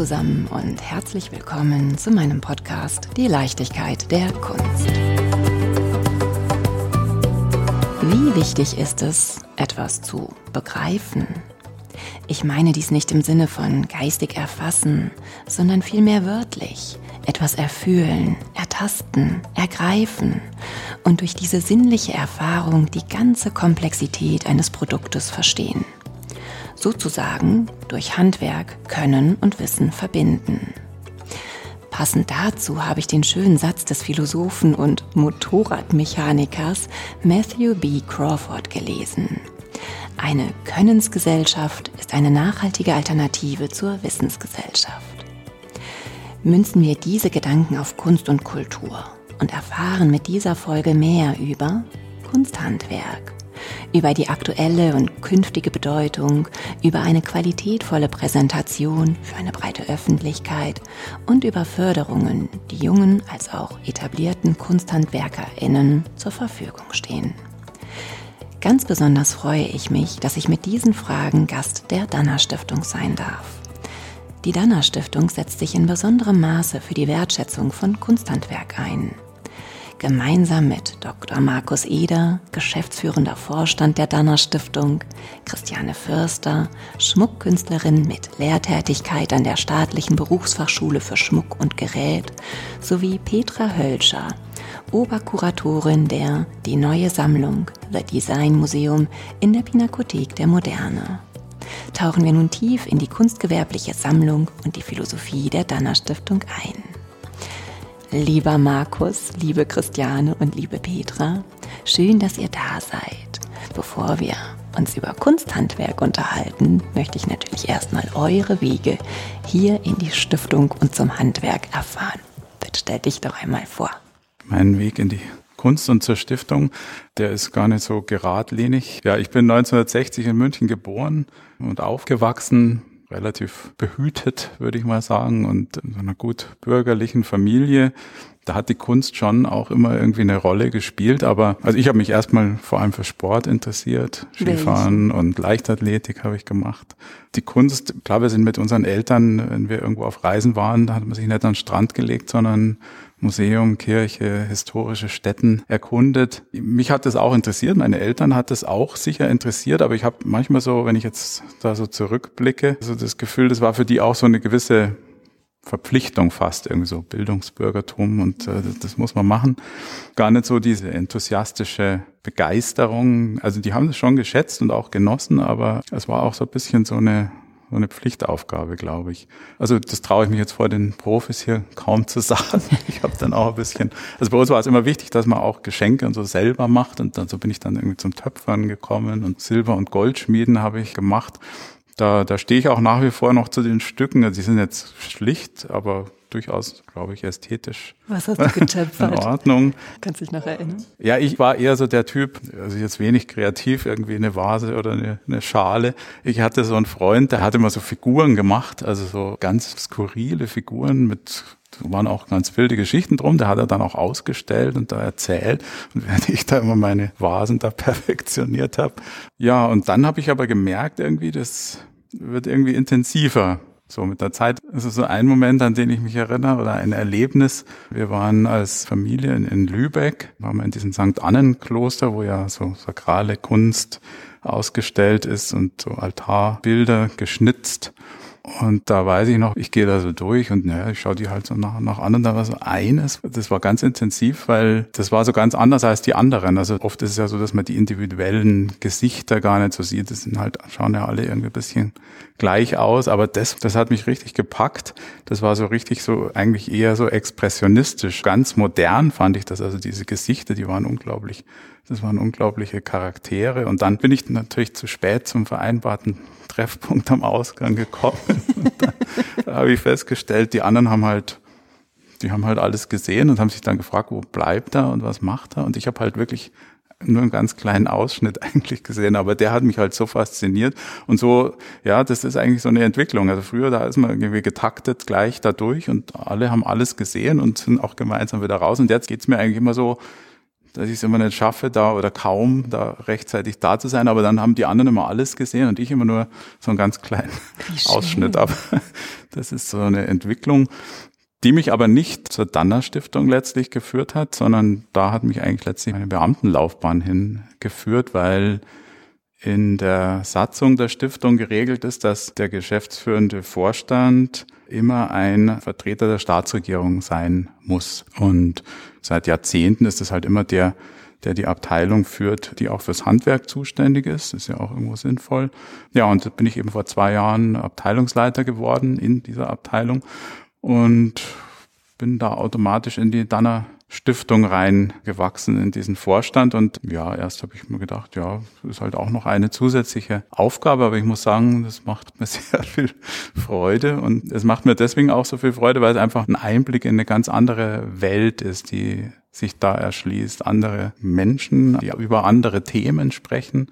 zusammen und herzlich willkommen zu meinem Podcast Die Leichtigkeit der Kunst. Wie wichtig ist es, etwas zu begreifen? Ich meine dies nicht im Sinne von geistig erfassen, sondern vielmehr wörtlich. Etwas erfühlen, ertasten, ergreifen und durch diese sinnliche Erfahrung die ganze Komplexität eines Produktes verstehen sozusagen durch Handwerk, Können und Wissen verbinden. Passend dazu habe ich den schönen Satz des Philosophen und Motorradmechanikers Matthew B. Crawford gelesen. Eine Könnensgesellschaft ist eine nachhaltige Alternative zur Wissensgesellschaft. Münzen wir diese Gedanken auf Kunst und Kultur und erfahren mit dieser Folge mehr über Kunsthandwerk, über die aktuelle und künftige Bedeutung, über eine qualitätvolle Präsentation für eine breite Öffentlichkeit und über Förderungen, die jungen als auch etablierten KunsthandwerkerInnen zur Verfügung stehen. Ganz besonders freue ich mich, dass ich mit diesen Fragen Gast der Danner Stiftung sein darf. Die Danner Stiftung setzt sich in besonderem Maße für die Wertschätzung von Kunsthandwerk ein gemeinsam mit Dr. Markus Eder, geschäftsführender Vorstand der Danner Stiftung, Christiane Förster, Schmuckkünstlerin mit Lehrtätigkeit an der staatlichen Berufsfachschule für Schmuck und Gerät, sowie Petra Hölscher, Oberkuratorin der Die neue Sammlung, The Design Museum in der Pinakothek der Moderne. Tauchen wir nun tief in die kunstgewerbliche Sammlung und die Philosophie der Danner Stiftung ein. Lieber Markus, liebe Christiane und liebe Petra, schön, dass ihr da seid. Bevor wir uns über Kunsthandwerk unterhalten, möchte ich natürlich erstmal eure Wege hier in die Stiftung und zum Handwerk erfahren. Bitte stell dich doch einmal vor. Mein Weg in die Kunst und zur Stiftung, der ist gar nicht so geradlinig. Ja, ich bin 1960 in München geboren und aufgewachsen, relativ behütet, würde ich mal sagen, und in einer gut bürgerlichen Familie. Da hat die Kunst schon auch immer irgendwie eine Rolle gespielt, aber also ich habe mich erstmal vor allem für Sport interessiert, Skifahren und Leichtathletik habe ich gemacht. Die Kunst, klar, wir sind mit unseren Eltern, wenn wir irgendwo auf Reisen waren, da hat man sich nicht an den Strand gelegt, sondern Museum, Kirche, historische Städten erkundet. Mich hat das auch interessiert, meine Eltern hat das auch sicher interessiert, aber ich habe manchmal so, wenn ich jetzt da so zurückblicke, so das Gefühl, das war für die auch so eine gewisse Verpflichtung fast, irgendwie so Bildungsbürgertum und äh, das muss man machen. Gar nicht so diese enthusiastische Begeisterung. Also die haben es schon geschätzt und auch genossen, aber es war auch so ein bisschen so eine so eine Pflichtaufgabe, glaube ich. Also das traue ich mich jetzt vor den Profis hier kaum zu sagen. Ich habe dann auch ein bisschen, also bei uns war es immer wichtig, dass man auch Geschenke und so selber macht und dann so bin ich dann irgendwie zum Töpfern gekommen und Silber- und Goldschmieden habe ich gemacht. Da, da stehe ich auch nach wie vor noch zu den Stücken. Also die sind jetzt schlicht, aber durchaus, glaube ich, ästhetisch. Was hast du getöpfert? In Ordnung. Kannst dich noch erinnern? Ja, ich war eher so der Typ, also jetzt wenig kreativ, irgendwie eine Vase oder eine, eine Schale. Ich hatte so einen Freund, der hatte immer so Figuren gemacht, also so ganz skurrile Figuren mit da waren auch ganz wilde Geschichten drum, der hat er dann auch ausgestellt und da erzählt. Und während ich da immer meine Vasen da perfektioniert habe. Ja, und dann habe ich aber gemerkt, irgendwie, das wird irgendwie intensiver so mit der Zeit ist es so ein Moment, an den ich mich erinnere oder ein Erlebnis. Wir waren als Familie in, Lübeck, waren wir in diesem St. Annen Kloster, wo ja so sakrale Kunst ausgestellt ist und so Altarbilder geschnitzt. Und da weiß ich noch, ich gehe da so durch und naja, ich schaue die halt so nach, nach an und da war so eines, das war ganz intensiv, weil das war so ganz anders als die anderen. Also oft ist es ja so, dass man die individuellen Gesichter gar nicht so sieht. Das sind halt, schauen ja alle irgendwie ein bisschen gleich aus, aber das, das hat mich richtig gepackt. Das war so richtig so, eigentlich eher so expressionistisch. Ganz modern fand ich das. Also diese Gesichter, die waren unglaublich, das waren unglaubliche Charaktere. Und dann bin ich natürlich zu spät zum vereinbarten Treffpunkt am Ausgang gekommen. Dann habe ich festgestellt, die anderen haben halt, die haben halt alles gesehen und haben sich dann gefragt, wo bleibt er und was macht er? Und ich habe halt wirklich nur einen ganz kleinen Ausschnitt eigentlich gesehen, aber der hat mich halt so fasziniert und so, ja, das ist eigentlich so eine Entwicklung. Also früher, da ist man irgendwie getaktet gleich dadurch und alle haben alles gesehen und sind auch gemeinsam wieder raus und jetzt geht's mir eigentlich immer so, dass ich es immer nicht schaffe, da oder kaum da rechtzeitig da zu sein. Aber dann haben die anderen immer alles gesehen und ich immer nur so einen ganz kleinen Ausschnitt. Aber das ist so eine Entwicklung, die mich aber nicht zur Danner Stiftung letztlich geführt hat, sondern da hat mich eigentlich letztlich meine Beamtenlaufbahn hingeführt, weil in der Satzung der Stiftung geregelt ist, dass der geschäftsführende Vorstand immer ein Vertreter der Staatsregierung sein muss. Und seit Jahrzehnten ist es halt immer der, der die Abteilung führt, die auch fürs Handwerk zuständig ist. Das ist ja auch irgendwo sinnvoll. Ja, und da bin ich eben vor zwei Jahren Abteilungsleiter geworden in dieser Abteilung und bin da automatisch in die Danner Stiftung reingewachsen in diesen Vorstand. Und ja, erst habe ich mir gedacht, ja, ist halt auch noch eine zusätzliche Aufgabe, aber ich muss sagen, das macht mir sehr viel Freude. Und es macht mir deswegen auch so viel Freude, weil es einfach ein Einblick in eine ganz andere Welt ist, die sich da erschließt. Andere Menschen, die über andere Themen sprechen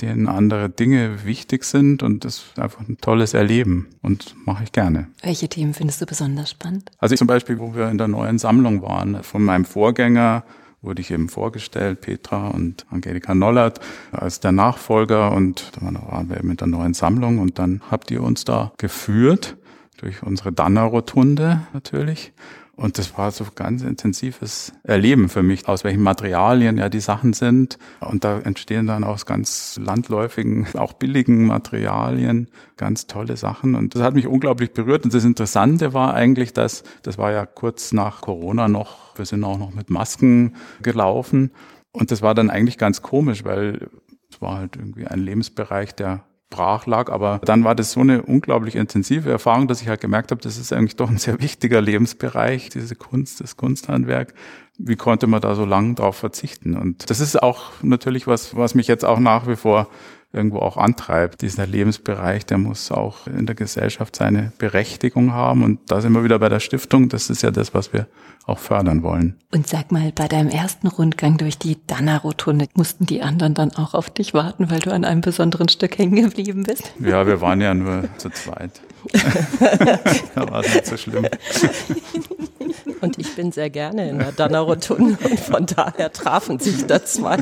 denen andere Dinge wichtig sind und das ist einfach ein tolles Erleben und mache ich gerne. Welche Themen findest du besonders spannend? Also ich zum Beispiel, wo wir in der neuen Sammlung waren, von meinem Vorgänger wurde ich eben vorgestellt, Petra und Angelika Nollert als der Nachfolger und da waren wir eben in der neuen Sammlung und dann habt ihr uns da geführt durch unsere Danner-Rotunde natürlich und das war so ganz intensives Erleben für mich, aus welchen Materialien ja die Sachen sind. Und da entstehen dann aus ganz landläufigen, auch billigen Materialien ganz tolle Sachen. Und das hat mich unglaublich berührt. Und das Interessante war eigentlich, dass, das war ja kurz nach Corona noch, wir sind auch noch mit Masken gelaufen. Und das war dann eigentlich ganz komisch, weil es war halt irgendwie ein Lebensbereich, der brach lag. Aber dann war das so eine unglaublich intensive Erfahrung, dass ich halt gemerkt habe, das ist eigentlich doch ein sehr wichtiger Lebensbereich, diese Kunst, das Kunsthandwerk. Wie konnte man da so lange drauf verzichten? Und das ist auch natürlich was, was mich jetzt auch nach wie vor irgendwo auch antreibt. Dieser Lebensbereich, der muss auch in der Gesellschaft seine Berechtigung haben. Und da sind wir wieder bei der Stiftung. Das ist ja das, was wir auch fördern wollen. Und sag mal, bei deinem ersten Rundgang durch die Danner-Rotunde mussten die anderen dann auch auf dich warten, weil du an einem besonderen Stück hängen geblieben bist? Ja, wir waren ja nur zu zweit. da war es nicht so schlimm. Und ich bin sehr gerne in der Danner-Rotunde und von daher trafen sich da zwei.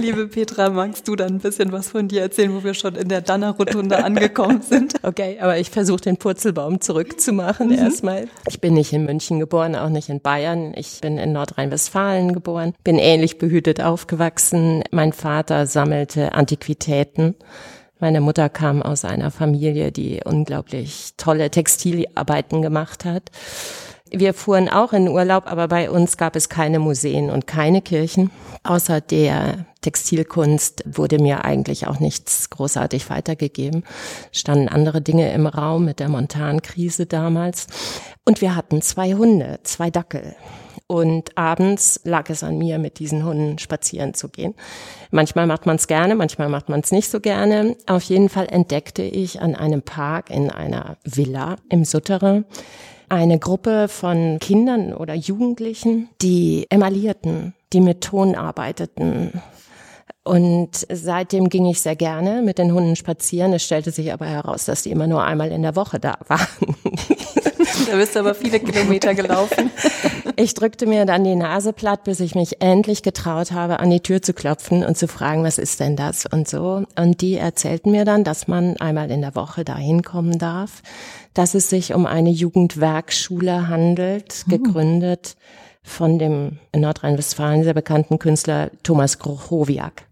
Liebe Petra, magst du dann ein bisschen was von dir erzählen, wo wir schon in der Danner-Rotunde angekommen sind? Okay, aber ich versuche den Purzelbaum zurückzumachen mhm. erstmal. Ich bin nicht in München geboren, auch nicht in Bayern. Ich bin in Nordrhein-Westfalen geboren, bin ähnlich behütet aufgewachsen. Mein Vater sammelte Antiquitäten. Meine Mutter kam aus einer Familie, die unglaublich tolle Textilarbeiten gemacht hat. Wir fuhren auch in Urlaub, aber bei uns gab es keine Museen und keine Kirchen. Außer der Textilkunst wurde mir eigentlich auch nichts großartig weitergegeben. Standen andere Dinge im Raum mit der Montankrise damals. Und wir hatten zwei Hunde, zwei Dackel. Und abends lag es an mir, mit diesen Hunden spazieren zu gehen. Manchmal macht man es gerne, manchmal macht man es nicht so gerne. Auf jeden Fall entdeckte ich an einem Park in einer Villa im Suttere eine Gruppe von Kindern oder Jugendlichen, die emalierten, die mit Ton arbeiteten. Und seitdem ging ich sehr gerne mit den Hunden spazieren. Es stellte sich aber heraus, dass die immer nur einmal in der Woche da waren. Da bist du aber viele Kilometer gelaufen. Ich drückte mir dann die Nase platt, bis ich mich endlich getraut habe, an die Tür zu klopfen und zu fragen, was ist denn das und so. Und die erzählten mir dann, dass man einmal in der Woche da hinkommen darf, dass es sich um eine Jugendwerkschule handelt, mhm. gegründet von dem in Nordrhein-Westfalen sehr bekannten Künstler Thomas Grochowiak.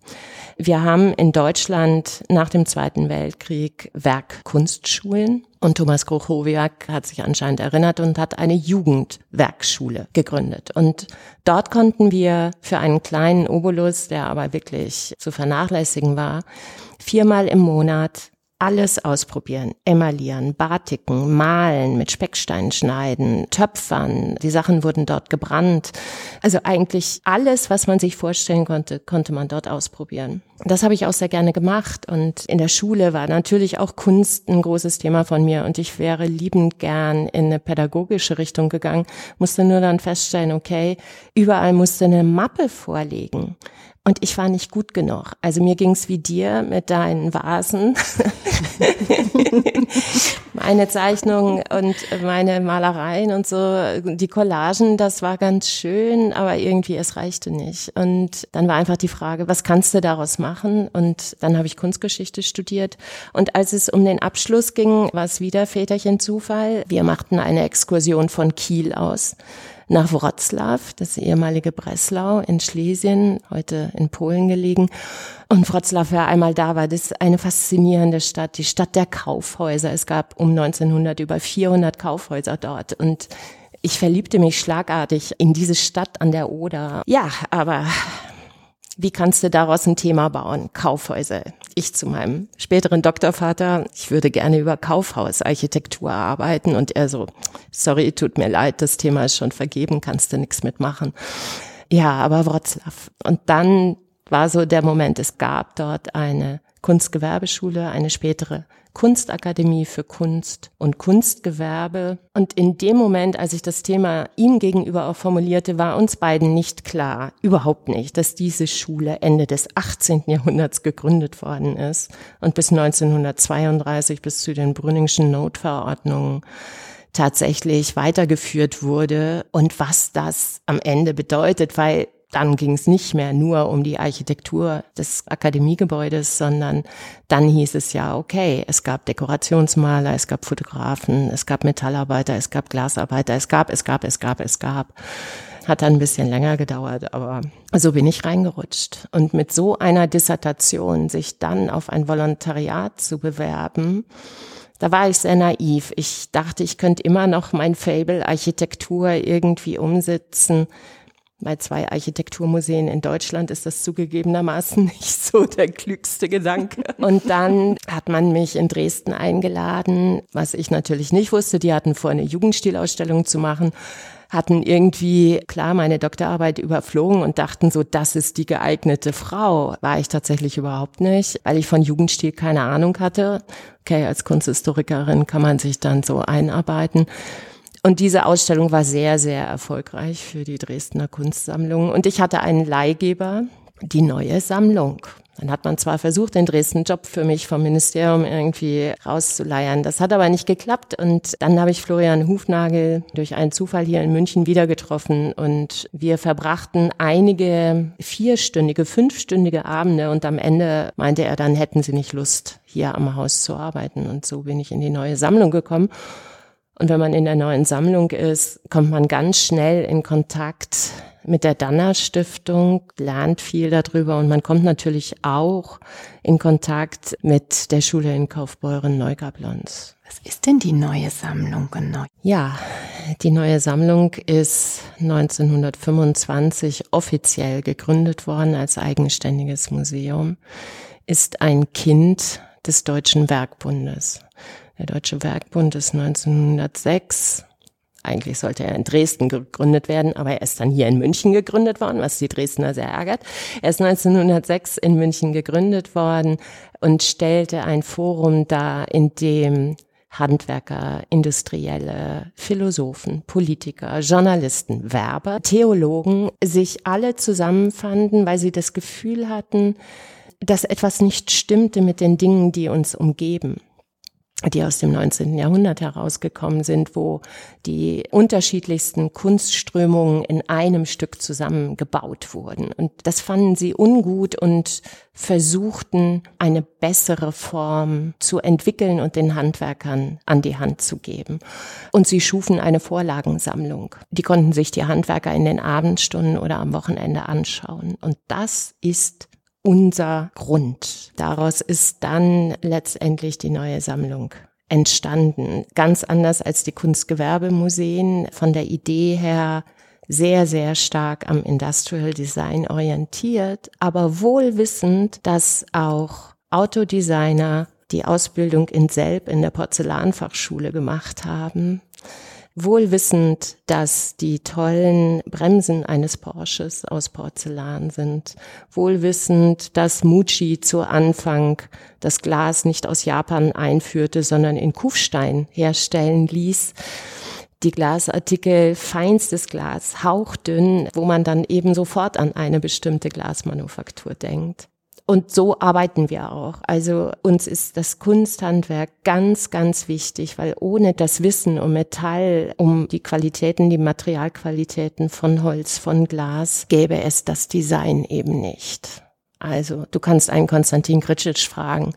Wir haben in Deutschland nach dem Zweiten Weltkrieg Werkkunstschulen und Thomas Grochowiak hat sich anscheinend erinnert und hat eine Jugendwerkschule gegründet. Und dort konnten wir für einen kleinen Obolus, der aber wirklich zu vernachlässigen war, viermal im Monat alles ausprobieren. Emaillieren, Batiken, malen, mit Speckstein schneiden, töpfern. Die Sachen wurden dort gebrannt. Also eigentlich alles, was man sich vorstellen konnte, konnte man dort ausprobieren. Das habe ich auch sehr gerne gemacht. Und in der Schule war natürlich auch Kunst ein großes Thema von mir. Und ich wäre liebend gern in eine pädagogische Richtung gegangen, musste nur dann feststellen, okay, überall musste eine Mappe vorlegen. Und ich war nicht gut genug. Also mir ging's wie dir mit deinen Vasen. meine Zeichnungen und meine Malereien und so, die Collagen, das war ganz schön, aber irgendwie es reichte nicht. Und dann war einfach die Frage, was kannst du daraus machen? Und dann habe ich Kunstgeschichte studiert. Und als es um den Abschluss ging, war es wieder Väterchen Zufall. Wir machten eine Exkursion von Kiel aus nach Wroclaw, das ehemalige Breslau in Schlesien, heute in Polen gelegen. Und Wroclaw, wer einmal da war, das ist eine faszinierende Stadt, die Stadt der Kaufhäuser. Es gab um 1900 über 400 Kaufhäuser dort und ich verliebte mich schlagartig in diese Stadt an der Oder. Ja, aber wie kannst du daraus ein Thema bauen? Kaufhäuser. Ich zu meinem späteren Doktorvater, ich würde gerne über Kaufhausarchitektur arbeiten und er so, sorry, tut mir leid, das Thema ist schon vergeben, kannst du nichts mitmachen. Ja, aber Wroclaw. Und dann war so der Moment, es gab dort eine Kunstgewerbeschule, eine spätere Kunstakademie für Kunst und Kunstgewerbe. Und in dem Moment, als ich das Thema ihm gegenüber auch formulierte, war uns beiden nicht klar, überhaupt nicht, dass diese Schule Ende des 18. Jahrhunderts gegründet worden ist und bis 1932 bis zu den Brünningschen Notverordnungen tatsächlich weitergeführt wurde und was das am Ende bedeutet, weil dann ging es nicht mehr nur um die Architektur des Akademiegebäudes, sondern dann hieß es ja, okay, es gab Dekorationsmaler, es gab Fotografen, es gab Metallarbeiter, es gab Glasarbeiter, es gab, es gab, es gab, es gab. Hat dann ein bisschen länger gedauert, aber so bin ich reingerutscht. Und mit so einer Dissertation sich dann auf ein Volontariat zu bewerben, da war ich sehr naiv. Ich dachte, ich könnte immer noch mein Fable Architektur irgendwie umsetzen bei zwei Architekturmuseen in Deutschland ist das zugegebenermaßen nicht so der klügste Gedanke. Und dann hat man mich in Dresden eingeladen, was ich natürlich nicht wusste. Die hatten vor, eine Jugendstilausstellung zu machen, hatten irgendwie klar meine Doktorarbeit überflogen und dachten so, das ist die geeignete Frau. War ich tatsächlich überhaupt nicht, weil ich von Jugendstil keine Ahnung hatte. Okay, als Kunsthistorikerin kann man sich dann so einarbeiten. Und diese Ausstellung war sehr, sehr erfolgreich für die Dresdner Kunstsammlung. Und ich hatte einen Leihgeber, die neue Sammlung. Dann hat man zwar versucht, den Dresden Job für mich vom Ministerium irgendwie rauszuleiern. Das hat aber nicht geklappt. Und dann habe ich Florian Hufnagel durch einen Zufall hier in München wieder getroffen. Und wir verbrachten einige vierstündige, fünfstündige Abende. Und am Ende meinte er, dann hätten sie nicht Lust, hier am Haus zu arbeiten. Und so bin ich in die neue Sammlung gekommen. Und wenn man in der neuen Sammlung ist, kommt man ganz schnell in Kontakt mit der Danner Stiftung, lernt viel darüber und man kommt natürlich auch in Kontakt mit der Schule in Kaufbeuren Neugablons. Was ist denn die neue Sammlung genau? Ja, die neue Sammlung ist 1925 offiziell gegründet worden als eigenständiges Museum, ist ein Kind des Deutschen Werkbundes. Der Deutsche Werkbund ist 1906 eigentlich sollte er in Dresden gegründet werden, aber er ist dann hier in München gegründet worden, was die Dresdner sehr ärgert. Er ist 1906 in München gegründet worden und stellte ein Forum dar, in dem Handwerker, Industrielle, Philosophen, Politiker, Journalisten, Werber, Theologen sich alle zusammenfanden, weil sie das Gefühl hatten, dass etwas nicht stimmte mit den Dingen, die uns umgeben die aus dem 19. Jahrhundert herausgekommen sind, wo die unterschiedlichsten Kunstströmungen in einem Stück zusammengebaut wurden. Und das fanden sie ungut und versuchten, eine bessere Form zu entwickeln und den Handwerkern an die Hand zu geben. Und sie schufen eine Vorlagensammlung. Die konnten sich die Handwerker in den Abendstunden oder am Wochenende anschauen. Und das ist unser Grund. Daraus ist dann letztendlich die neue Sammlung entstanden. Ganz anders als die Kunstgewerbemuseen von der Idee her sehr, sehr stark am Industrial Design orientiert, aber wohl wissend, dass auch Autodesigner die Ausbildung in Selb in der Porzellanfachschule gemacht haben wohl wissend, dass die tollen Bremsen eines Porsches aus Porzellan sind, wohl wissend, dass Mucci zu Anfang das Glas nicht aus Japan einführte, sondern in Kufstein herstellen ließ die Glasartikel feinstes Glas, hauchdünn, wo man dann eben sofort an eine bestimmte Glasmanufaktur denkt. Und so arbeiten wir auch. Also uns ist das Kunsthandwerk ganz, ganz wichtig, weil ohne das Wissen um Metall, um die Qualitäten, die Materialqualitäten von Holz, von Glas, gäbe es das Design eben nicht. Also du kannst einen Konstantin Gritschitsch fragen,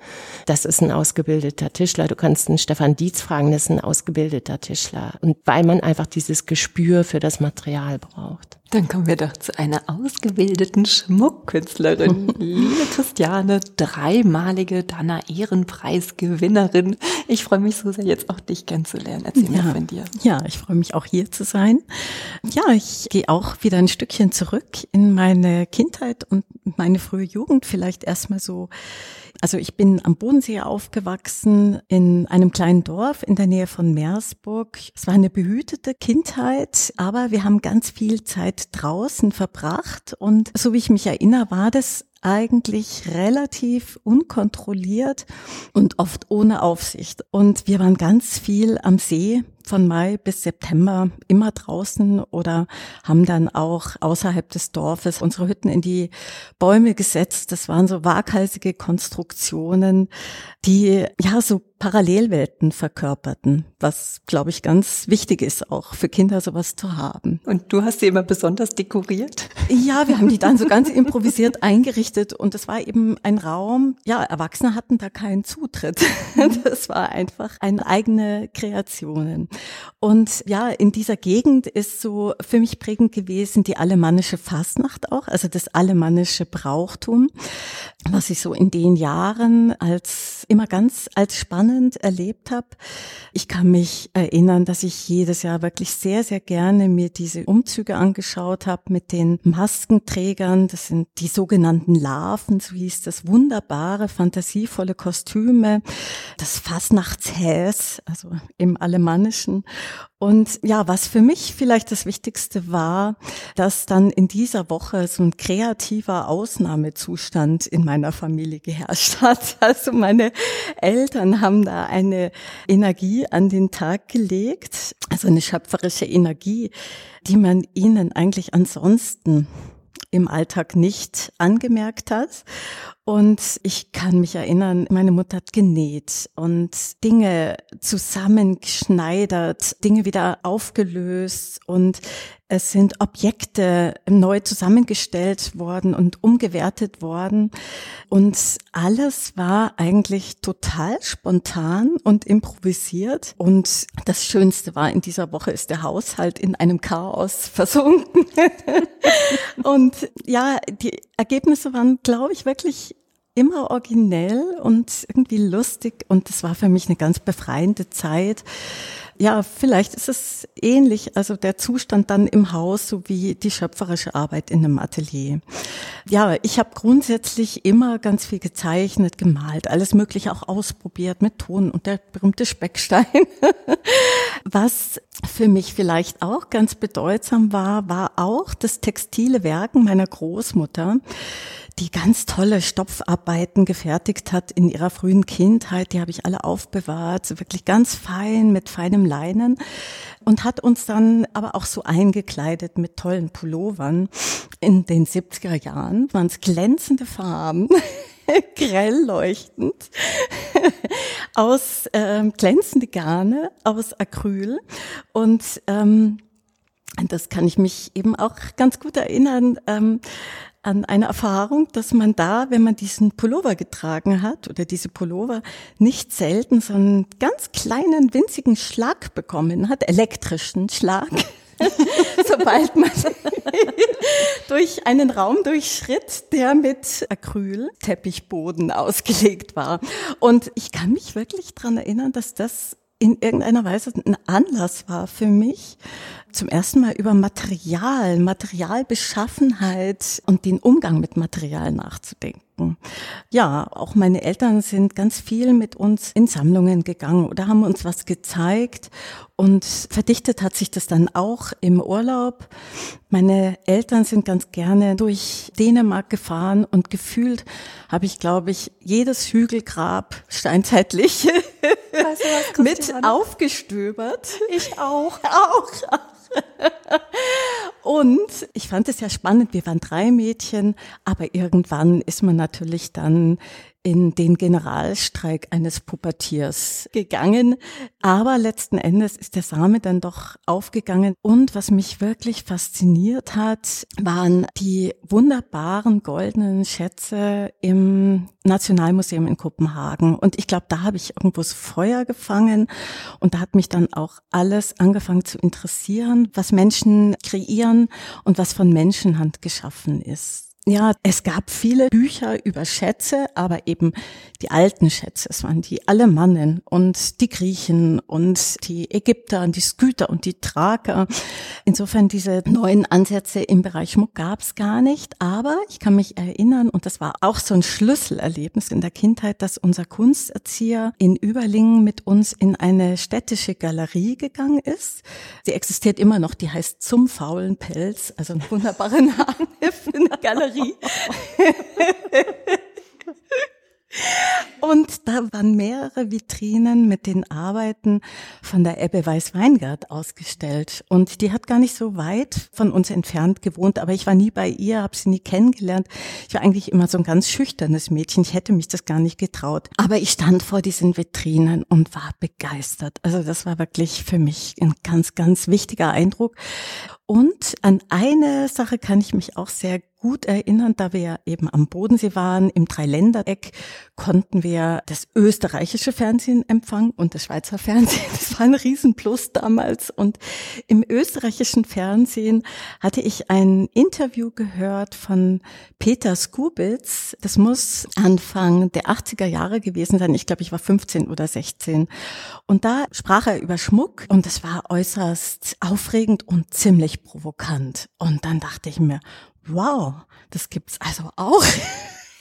das ist ein ausgebildeter Tischler. Du kannst einen Stefan Dietz fragen, das ist ein ausgebildeter Tischler. Und weil man einfach dieses Gespür für das Material braucht. Dann kommen wir doch zu einer ausgebildeten Schmuckkünstlerin. Liebe Christiane, dreimalige Dana Ehrenpreisgewinnerin. Ich freue mich so sehr, jetzt auch dich kennenzulernen. Erzähl ja. mir von dir. Ja, ich freue mich auch hier zu sein. Ja, ich gehe auch wieder ein Stückchen zurück in meine Kindheit und meine frühe Jugend. Vielleicht erstmal so also ich bin am Bodensee aufgewachsen in einem kleinen Dorf in der Nähe von Meersburg. Es war eine behütete Kindheit, aber wir haben ganz viel Zeit draußen verbracht und so wie ich mich erinnere, war das eigentlich relativ unkontrolliert und oft ohne Aufsicht. Und wir waren ganz viel am See von Mai bis September immer draußen oder haben dann auch außerhalb des Dorfes unsere Hütten in die Bäume gesetzt. Das waren so waghalsige Konstruktionen, die ja so Parallelwelten verkörperten, was, glaube ich, ganz wichtig ist, auch für Kinder sowas zu haben. Und du hast sie immer besonders dekoriert? Ja, wir haben die dann so ganz improvisiert eingerichtet und es war eben ein Raum, ja, Erwachsene hatten da keinen Zutritt. Das war einfach eine eigene Kreationen. Und ja, in dieser Gegend ist so für mich prägend gewesen die alemannische Fastnacht auch, also das alemannische Brauchtum, was ich so in den Jahren als immer ganz als spannend erlebt habe. Ich kann mich erinnern, dass ich jedes Jahr wirklich sehr, sehr gerne mir diese Umzüge angeschaut habe mit den Maskenträgern. Das sind die sogenannten Larven, so hieß das, wunderbare, fantasievolle Kostüme, das Fastnachtshäs, also im Alemannischen Menschen. Und ja, was für mich vielleicht das Wichtigste war, dass dann in dieser Woche so ein kreativer Ausnahmezustand in meiner Familie geherrscht hat. Also meine Eltern haben da eine Energie an den Tag gelegt, also eine schöpferische Energie, die man ihnen eigentlich ansonsten im Alltag nicht angemerkt hat. Und ich kann mich erinnern, meine Mutter hat genäht und Dinge zusammengeschneidert, Dinge wieder aufgelöst und es sind Objekte neu zusammengestellt worden und umgewertet worden. Und alles war eigentlich total spontan und improvisiert. Und das Schönste war in dieser Woche ist der Haushalt in einem Chaos versunken. und ja, die Ergebnisse waren, glaube ich, wirklich immer originell und irgendwie lustig und das war für mich eine ganz befreiende Zeit. Ja, vielleicht ist es ähnlich, also der Zustand dann im Haus sowie die schöpferische Arbeit in einem Atelier. Ja, ich habe grundsätzlich immer ganz viel gezeichnet, gemalt, alles Mögliche auch ausprobiert mit Ton und der berühmte Speckstein. Was für mich vielleicht auch ganz bedeutsam war, war auch das textile Werken meiner Großmutter die ganz tolle Stopfarbeiten gefertigt hat in ihrer frühen Kindheit. Die habe ich alle aufbewahrt, wirklich ganz fein mit feinem Leinen und hat uns dann aber auch so eingekleidet mit tollen Pullovern. In den 70er Jahren waren es glänzende Farben. grell leuchtend, aus ähm, glänzende Garne, aus Acryl und ähm, das kann ich mich eben auch ganz gut erinnern. Ähm, an eine Erfahrung, dass man da, wenn man diesen Pullover getragen hat oder diese Pullover, nicht selten so einen ganz kleinen, winzigen Schlag bekommen hat, elektrischen Schlag. sobald man durch einen Raum durchschritt, der mit Acryl-Teppichboden ausgelegt war. Und ich kann mich wirklich dran erinnern, dass das in irgendeiner Weise ein Anlass war für mich, zum ersten Mal über Material, Materialbeschaffenheit und den Umgang mit Material nachzudenken. Ja, auch meine Eltern sind ganz viel mit uns in Sammlungen gegangen oder haben uns was gezeigt und verdichtet hat sich das dann auch im Urlaub. Meine Eltern sind ganz gerne durch Dänemark gefahren und gefühlt habe ich, glaube ich, jedes Hügelgrab steinzeitlich weißt du was, mit aufgestöbert. Ich auch. Auch. Und ich fand es ja spannend, wir waren drei Mädchen, aber irgendwann ist man natürlich dann in den Generalstreik eines Pubertiers gegangen. Aber letzten Endes ist der Same dann doch aufgegangen. Und was mich wirklich fasziniert hat, waren die wunderbaren goldenen Schätze im Nationalmuseum in Kopenhagen. Und ich glaube, da habe ich irgendwo das Feuer gefangen. Und da hat mich dann auch alles angefangen zu interessieren, was Menschen kreieren und was von Menschenhand geschaffen ist. Ja, es gab viele Bücher über Schätze, aber eben die alten Schätze. Es waren die Alemannen und die Griechen und die Ägypter und die Skyther und die Thraker. Insofern diese neuen Ansätze im Bereich Schmuck gab es gar nicht. Aber ich kann mich erinnern, und das war auch so ein Schlüsselerlebnis in der Kindheit, dass unser Kunsterzieher in Überlingen mit uns in eine städtische Galerie gegangen ist. Sie existiert immer noch, die heißt Zum faulen Pelz, also ein wunderbarer Name für eine Galerie. Galerie. Und da waren mehrere Vitrinen mit den Arbeiten von der Ebbe Weiß-Weingart ausgestellt. Und die hat gar nicht so weit von uns entfernt gewohnt, aber ich war nie bei ihr, habe sie nie kennengelernt. Ich war eigentlich immer so ein ganz schüchternes Mädchen. Ich hätte mich das gar nicht getraut. Aber ich stand vor diesen Vitrinen und war begeistert. Also das war wirklich für mich ein ganz, ganz wichtiger Eindruck. Und an eine Sache kann ich mich auch sehr gut erinnern, da wir eben am Bodensee waren, im Dreiländereck, konnten wir das österreichische Fernsehen empfangen und das Schweizer Fernsehen. Das war ein Riesenplus damals. Und im österreichischen Fernsehen hatte ich ein Interview gehört von Peter Skubitz. Das muss Anfang der 80er Jahre gewesen sein. Ich glaube, ich war 15 oder 16. Und da sprach er über Schmuck und das war äußerst aufregend und ziemlich provokant. Und dann dachte ich mir, wow, das gibt's also auch.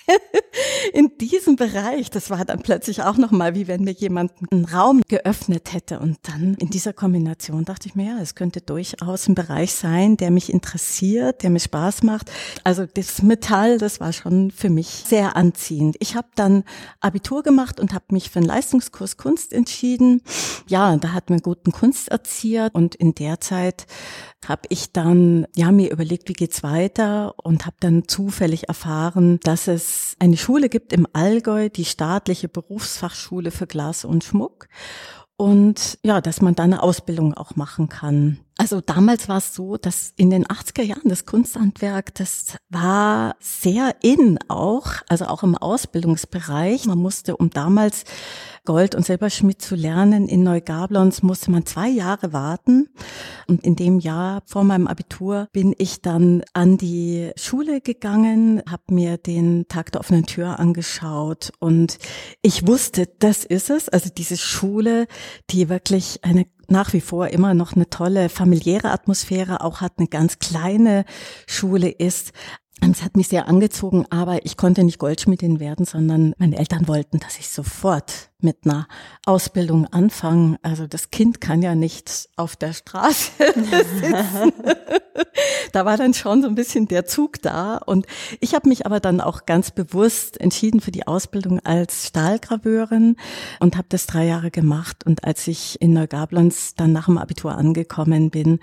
in diesem Bereich, das war dann plötzlich auch nochmal, wie wenn mir jemand einen Raum geöffnet hätte. Und dann in dieser Kombination dachte ich mir, ja, es könnte durchaus ein Bereich sein, der mich interessiert, der mir Spaß macht. Also das Metall, das war schon für mich sehr anziehend. Ich habe dann Abitur gemacht und habe mich für einen Leistungskurs Kunst entschieden. Ja, da hat man einen guten Kunsterzieher und in der Zeit habe ich dann ja mir überlegt, wie geht's weiter und habe dann zufällig erfahren, dass es eine Schule gibt im Allgäu, die staatliche Berufsfachschule für Glas und Schmuck und ja, dass man da eine Ausbildung auch machen kann. Also damals war es so, dass in den 80er Jahren das Kunsthandwerk, das war sehr in auch, also auch im Ausbildungsbereich. Man musste, um damals Gold- und Silberschmied zu lernen in Neugablons, musste man zwei Jahre warten. Und in dem Jahr vor meinem Abitur bin ich dann an die Schule gegangen, habe mir den Tag der offenen Tür angeschaut und ich wusste, das ist es. Also diese Schule, die wirklich eine nach wie vor immer noch eine tolle familiäre Atmosphäre auch hat, eine ganz kleine Schule ist. Es hat mich sehr angezogen, aber ich konnte nicht Goldschmiedin werden, sondern meine Eltern wollten, dass ich sofort mit einer Ausbildung anfange. Also das Kind kann ja nicht auf der Straße sitzen. da war dann schon so ein bisschen der Zug da. Und ich habe mich aber dann auch ganz bewusst entschieden für die Ausbildung als Stahlgraveurin und habe das drei Jahre gemacht. Und als ich in Neugablons dann nach dem Abitur angekommen bin,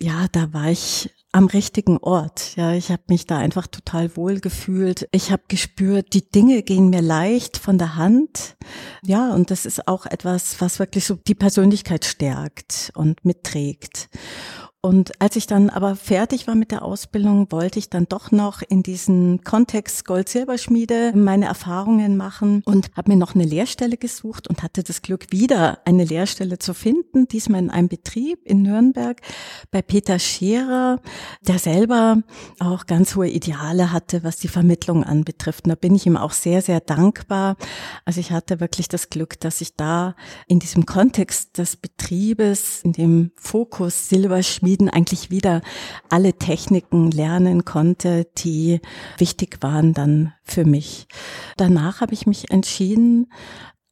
ja, da war ich am richtigen Ort. Ja, ich habe mich da einfach total wohl gefühlt. Ich habe gespürt, die Dinge gehen mir leicht von der Hand. Ja, und das ist auch etwas, was wirklich so die Persönlichkeit stärkt und mitträgt. Und als ich dann aber fertig war mit der Ausbildung, wollte ich dann doch noch in diesen Kontext Gold-Silberschmiede meine Erfahrungen machen und habe mir noch eine Lehrstelle gesucht und hatte das Glück, wieder eine Lehrstelle zu finden, diesmal in einem Betrieb in Nürnberg bei Peter Scherer, der selber auch ganz hohe Ideale hatte, was die Vermittlung anbetrifft. Und da bin ich ihm auch sehr, sehr dankbar. Also ich hatte wirklich das Glück, dass ich da in diesem Kontext des Betriebes, in dem Fokus Silberschmiede, Schmieden eigentlich wieder alle Techniken lernen konnte, die wichtig waren dann für mich. Danach habe ich mich entschieden,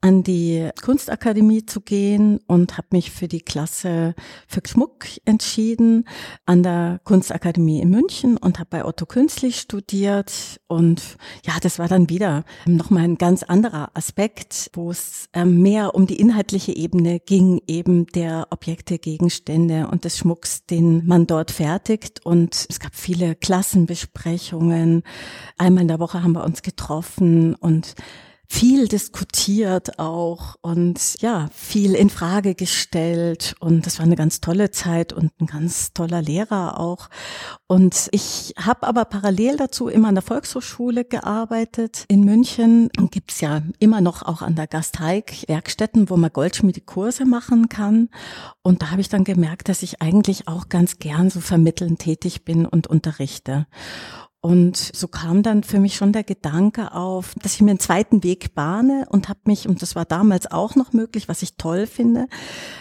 an die Kunstakademie zu gehen und habe mich für die Klasse für Schmuck entschieden an der Kunstakademie in München und habe bei Otto Künstlich studiert und ja, das war dann wieder nochmal ein ganz anderer Aspekt, wo es ähm, mehr um die inhaltliche Ebene ging, eben der Objekte, Gegenstände und des Schmucks, den man dort fertigt und es gab viele Klassenbesprechungen. Einmal in der Woche haben wir uns getroffen und viel diskutiert auch und ja, viel in Frage gestellt und das war eine ganz tolle Zeit und ein ganz toller Lehrer auch. Und ich habe aber parallel dazu immer an der Volkshochschule gearbeitet in München. Und gibt's ja immer noch auch an der Gasteig Werkstätten, wo man Goldschmiedekurse machen kann. Und da habe ich dann gemerkt, dass ich eigentlich auch ganz gern so vermitteln tätig bin und unterrichte. Und so kam dann für mich schon der Gedanke auf, dass ich mir einen zweiten Weg bahne und habe mich, und das war damals auch noch möglich, was ich toll finde,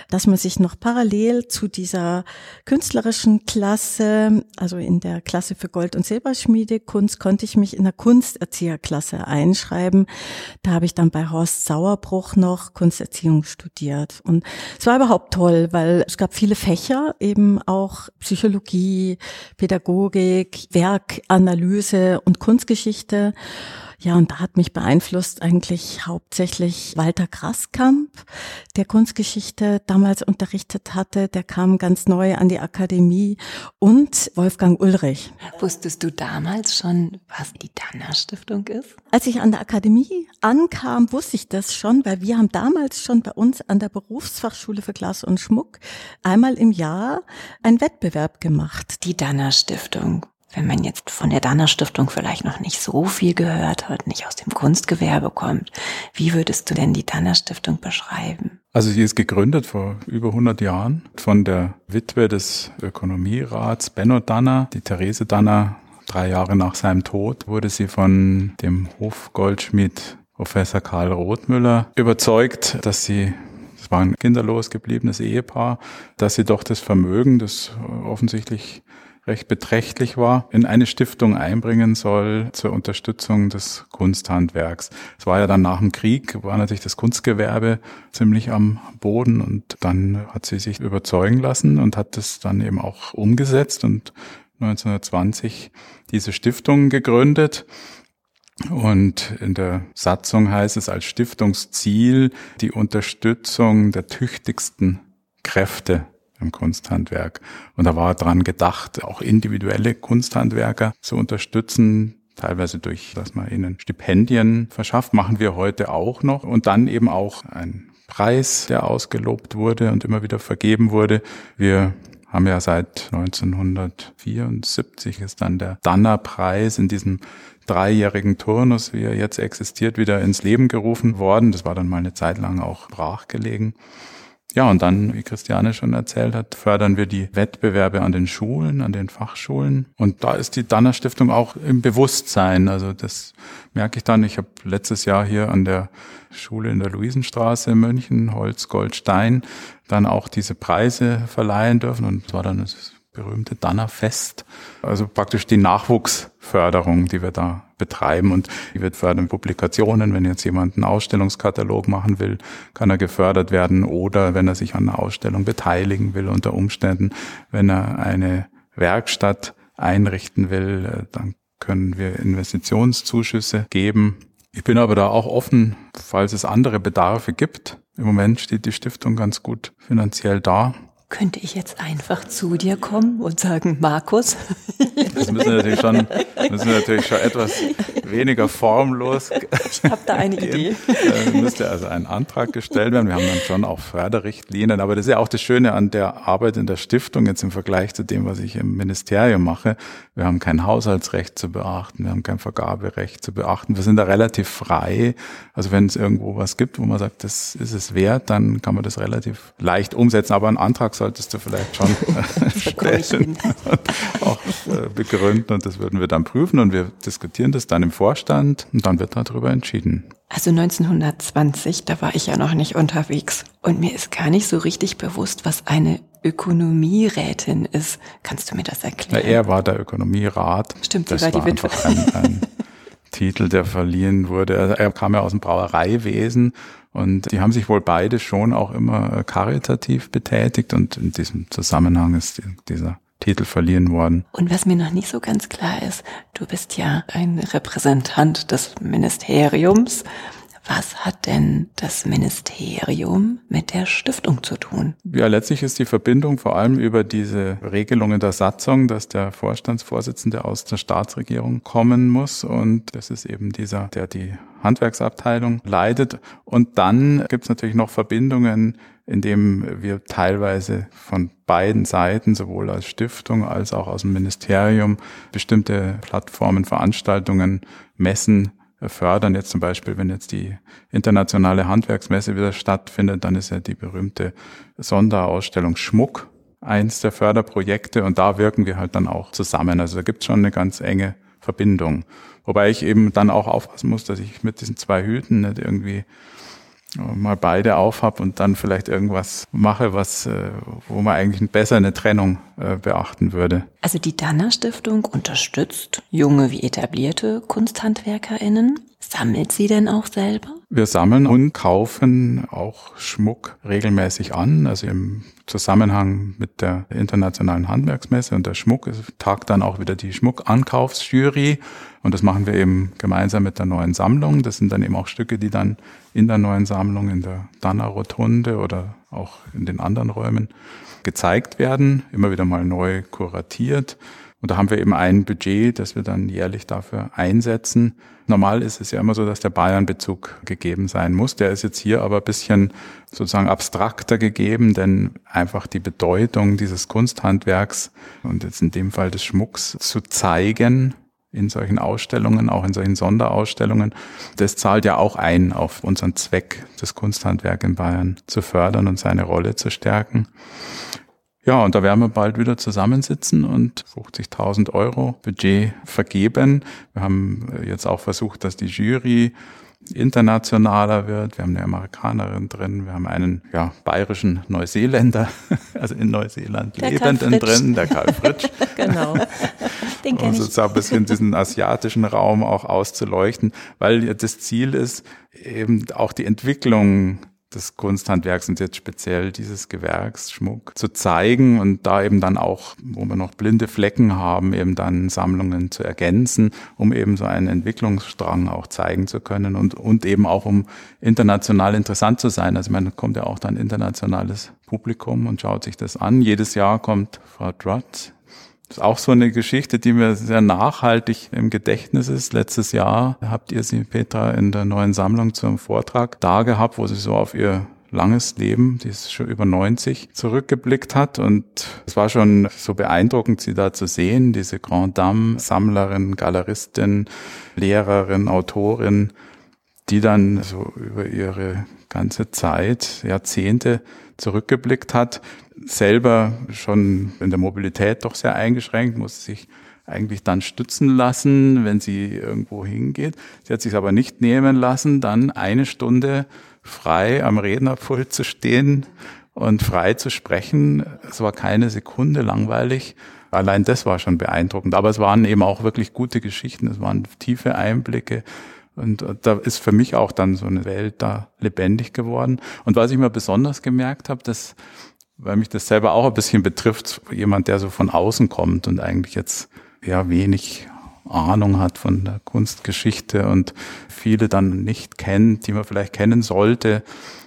dass man sich noch parallel zu dieser künstlerischen Klasse, also in der Klasse für Gold- und Silberschmiede Kunst, konnte ich mich in der Kunsterzieherklasse einschreiben. Da habe ich dann bei Horst Sauerbruch noch Kunsterziehung studiert. Und es war überhaupt toll, weil es gab viele Fächer, eben auch Psychologie, Pädagogik, Werk Analyse und Kunstgeschichte. Ja, und da hat mich beeinflusst eigentlich hauptsächlich Walter Kraskamp, der Kunstgeschichte damals unterrichtet hatte. Der kam ganz neu an die Akademie und Wolfgang Ulrich. Wusstest du damals schon, was die Danner Stiftung ist? Als ich an der Akademie ankam, wusste ich das schon, weil wir haben damals schon bei uns an der Berufsfachschule für Glas und Schmuck einmal im Jahr einen Wettbewerb gemacht. Die Danner Stiftung wenn man jetzt von der Danner Stiftung vielleicht noch nicht so viel gehört hat, nicht aus dem Kunstgewerbe kommt, wie würdest du denn die Danner Stiftung beschreiben? Also sie ist gegründet vor über 100 Jahren von der Witwe des Ökonomierats Benno Danner, die Therese Danner. Drei Jahre nach seinem Tod wurde sie von dem Hofgoldschmied Professor Karl Rothmüller überzeugt, dass sie es war ein kinderlos gebliebenes Ehepaar, dass sie doch das Vermögen, das offensichtlich recht beträchtlich war, in eine Stiftung einbringen soll zur Unterstützung des Kunsthandwerks. Es war ja dann nach dem Krieg, war natürlich das Kunstgewerbe ziemlich am Boden und dann hat sie sich überzeugen lassen und hat es dann eben auch umgesetzt und 1920 diese Stiftung gegründet. Und in der Satzung heißt es als Stiftungsziel die Unterstützung der tüchtigsten Kräfte im Kunsthandwerk. Und da war dran gedacht, auch individuelle Kunsthandwerker zu unterstützen, teilweise durch, dass man ihnen Stipendien verschafft, machen wir heute auch noch. Und dann eben auch ein Preis, der ausgelobt wurde und immer wieder vergeben wurde. Wir haben ja seit 1974 ist dann der Danner-Preis in diesem dreijährigen Turnus, wie er jetzt existiert, wieder ins Leben gerufen worden. Das war dann mal eine Zeit lang auch brachgelegen. Ja, und dann, wie Christiane schon erzählt hat, fördern wir die Wettbewerbe an den Schulen, an den Fachschulen. Und da ist die Danner Stiftung auch im Bewusstsein. Also das merke ich dann. Ich habe letztes Jahr hier an der Schule in der Luisenstraße in München, Holz, Gold, Stein, dann auch diese Preise verleihen dürfen. Und es war dann das berühmte Dannerfest. Also praktisch die Nachwuchsförderung, die wir da betreiben. Und die wird fördern Publikationen. Wenn jetzt jemand einen Ausstellungskatalog machen will, kann er gefördert werden. Oder wenn er sich an einer Ausstellung beteiligen will unter Umständen, wenn er eine Werkstatt einrichten will, äh, dann können wir Investitionszuschüsse geben. Ich bin aber da auch offen, falls es andere Bedarfe gibt. Im Moment steht die Stiftung ganz gut finanziell da könnte ich jetzt einfach zu dir kommen und sagen, Markus? Das müssen wir natürlich schon, müssen wir natürlich schon etwas weniger formlos. Ich habe da eine Idee. Da müsste also ein Antrag gestellt werden. Wir haben dann schon auch Förderrichtlinien. Aber das ist ja auch das Schöne an der Arbeit in der Stiftung jetzt im Vergleich zu dem, was ich im Ministerium mache. Wir haben kein Haushaltsrecht zu beachten. Wir haben kein Vergaberecht zu beachten. Wir sind da relativ frei. Also wenn es irgendwo was gibt, wo man sagt, das ist es wert, dann kann man das relativ leicht umsetzen. Aber ein Antrag solltest du vielleicht schon stellen und auch äh, begründen und das würden wir dann prüfen und wir diskutieren das dann im Vorstand und dann wird darüber entschieden. Also 1920, da war ich ja noch nicht unterwegs und mir ist gar nicht so richtig bewusst, was eine Ökonomierätin ist. Kannst du mir das erklären? Ja, er war der Ökonomierat. Stimmt, das war die Witwe. Ein, ein Titel, der verliehen wurde. Also er kam ja aus dem Brauereiwesen und die haben sich wohl beide schon auch immer karitativ betätigt und in diesem Zusammenhang ist dieser Titel verliehen worden. Und was mir noch nicht so ganz klar ist, du bist ja ein Repräsentant des Ministeriums was hat denn das Ministerium mit der Stiftung zu tun? Ja, letztlich ist die Verbindung vor allem über diese Regelungen der Satzung, dass der Vorstandsvorsitzende aus der Staatsregierung kommen muss. Und das ist eben dieser, der die Handwerksabteilung leitet. Und dann gibt es natürlich noch Verbindungen, indem wir teilweise von beiden Seiten, sowohl als Stiftung als auch aus dem Ministerium, bestimmte Plattformen, Veranstaltungen, Messen fördern. Jetzt zum Beispiel, wenn jetzt die internationale Handwerksmesse wieder stattfindet, dann ist ja die berühmte Sonderausstellung Schmuck eins der Förderprojekte und da wirken wir halt dann auch zusammen. Also da gibt es schon eine ganz enge Verbindung. Wobei ich eben dann auch aufpassen muss, dass ich mit diesen zwei Hüten nicht irgendwie mal beide aufhab und dann vielleicht irgendwas mache, was, äh, wo man eigentlich besser eine Trennung äh, beachten würde. Also die Danner Stiftung unterstützt junge wie etablierte KunsthandwerkerInnen. Sammelt sie denn auch selber? Wir sammeln und kaufen auch Schmuck regelmäßig an. Also im Zusammenhang mit der Internationalen Handwerksmesse und der Schmuck tagt dann auch wieder die Schmuckankaufsjury. Und das machen wir eben gemeinsam mit der neuen Sammlung. Das sind dann eben auch Stücke, die dann in der neuen Sammlung, in der Danner Rotunde oder auch in den anderen Räumen gezeigt werden, immer wieder mal neu kuratiert. Und da haben wir eben ein Budget, das wir dann jährlich dafür einsetzen. Normal ist es ja immer so, dass der Bayern-Bezug gegeben sein muss. Der ist jetzt hier aber ein bisschen sozusagen abstrakter gegeben, denn einfach die Bedeutung dieses Kunsthandwerks und jetzt in dem Fall des Schmucks zu zeigen, in solchen Ausstellungen, auch in solchen Sonderausstellungen. Das zahlt ja auch ein auf unseren Zweck, das Kunsthandwerk in Bayern zu fördern und seine Rolle zu stärken. Ja, und da werden wir bald wieder zusammensitzen und 50.000 Euro Budget vergeben. Wir haben jetzt auch versucht, dass die Jury internationaler wird. Wir haben eine Amerikanerin drin, wir haben einen ja, bayerischen Neuseeländer, also in Neuseeland der lebenden drin, der Karl Fritsch. genau. Den um sozusagen ein bisschen diesen asiatischen Raum auch auszuleuchten, weil das Ziel ist, eben auch die Entwicklung des Kunsthandwerks und jetzt speziell dieses Gewerks Schmuck zu zeigen und da eben dann auch, wo wir noch blinde Flecken haben, eben dann Sammlungen zu ergänzen, um eben so einen Entwicklungsstrang auch zeigen zu können und, und eben auch um international interessant zu sein. Also man kommt ja auch dann internationales Publikum und schaut sich das an. Jedes Jahr kommt Frau Drutt das ist auch so eine Geschichte, die mir sehr nachhaltig im Gedächtnis ist. Letztes Jahr habt ihr sie, Petra, in der neuen Sammlung zum Vortrag da gehabt, wo sie so auf ihr langes Leben, die ist schon über 90, zurückgeblickt hat. Und es war schon so beeindruckend, sie da zu sehen, diese Grand Dame, Sammlerin, Galeristin, Lehrerin, Autorin, die dann so über ihre ganze Zeit, Jahrzehnte zurückgeblickt hat selber schon in der Mobilität doch sehr eingeschränkt, muss sich eigentlich dann stützen lassen, wenn sie irgendwo hingeht. Sie hat sich aber nicht nehmen lassen, dann eine Stunde frei am Rednerpult zu stehen und frei zu sprechen. Es war keine Sekunde langweilig. Allein das war schon beeindruckend. Aber es waren eben auch wirklich gute Geschichten. Es waren tiefe Einblicke. Und da ist für mich auch dann so eine Welt da lebendig geworden. Und was ich mir besonders gemerkt habe, dass weil mich das selber auch ein bisschen betrifft, jemand, der so von außen kommt und eigentlich jetzt ja wenig Ahnung hat von der Kunstgeschichte und viele dann nicht kennt, die man vielleicht kennen sollte.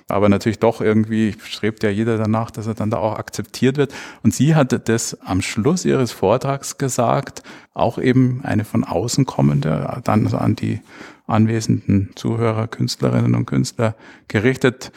Aber natürlich doch irgendwie strebt ja jeder danach, dass er dann da auch akzeptiert wird. Und sie hatte das am Schluss ihres Vortrags gesagt, auch eben eine von außen kommende, dann an die anwesenden Zuhörer, Künstlerinnen und Künstler gerichtet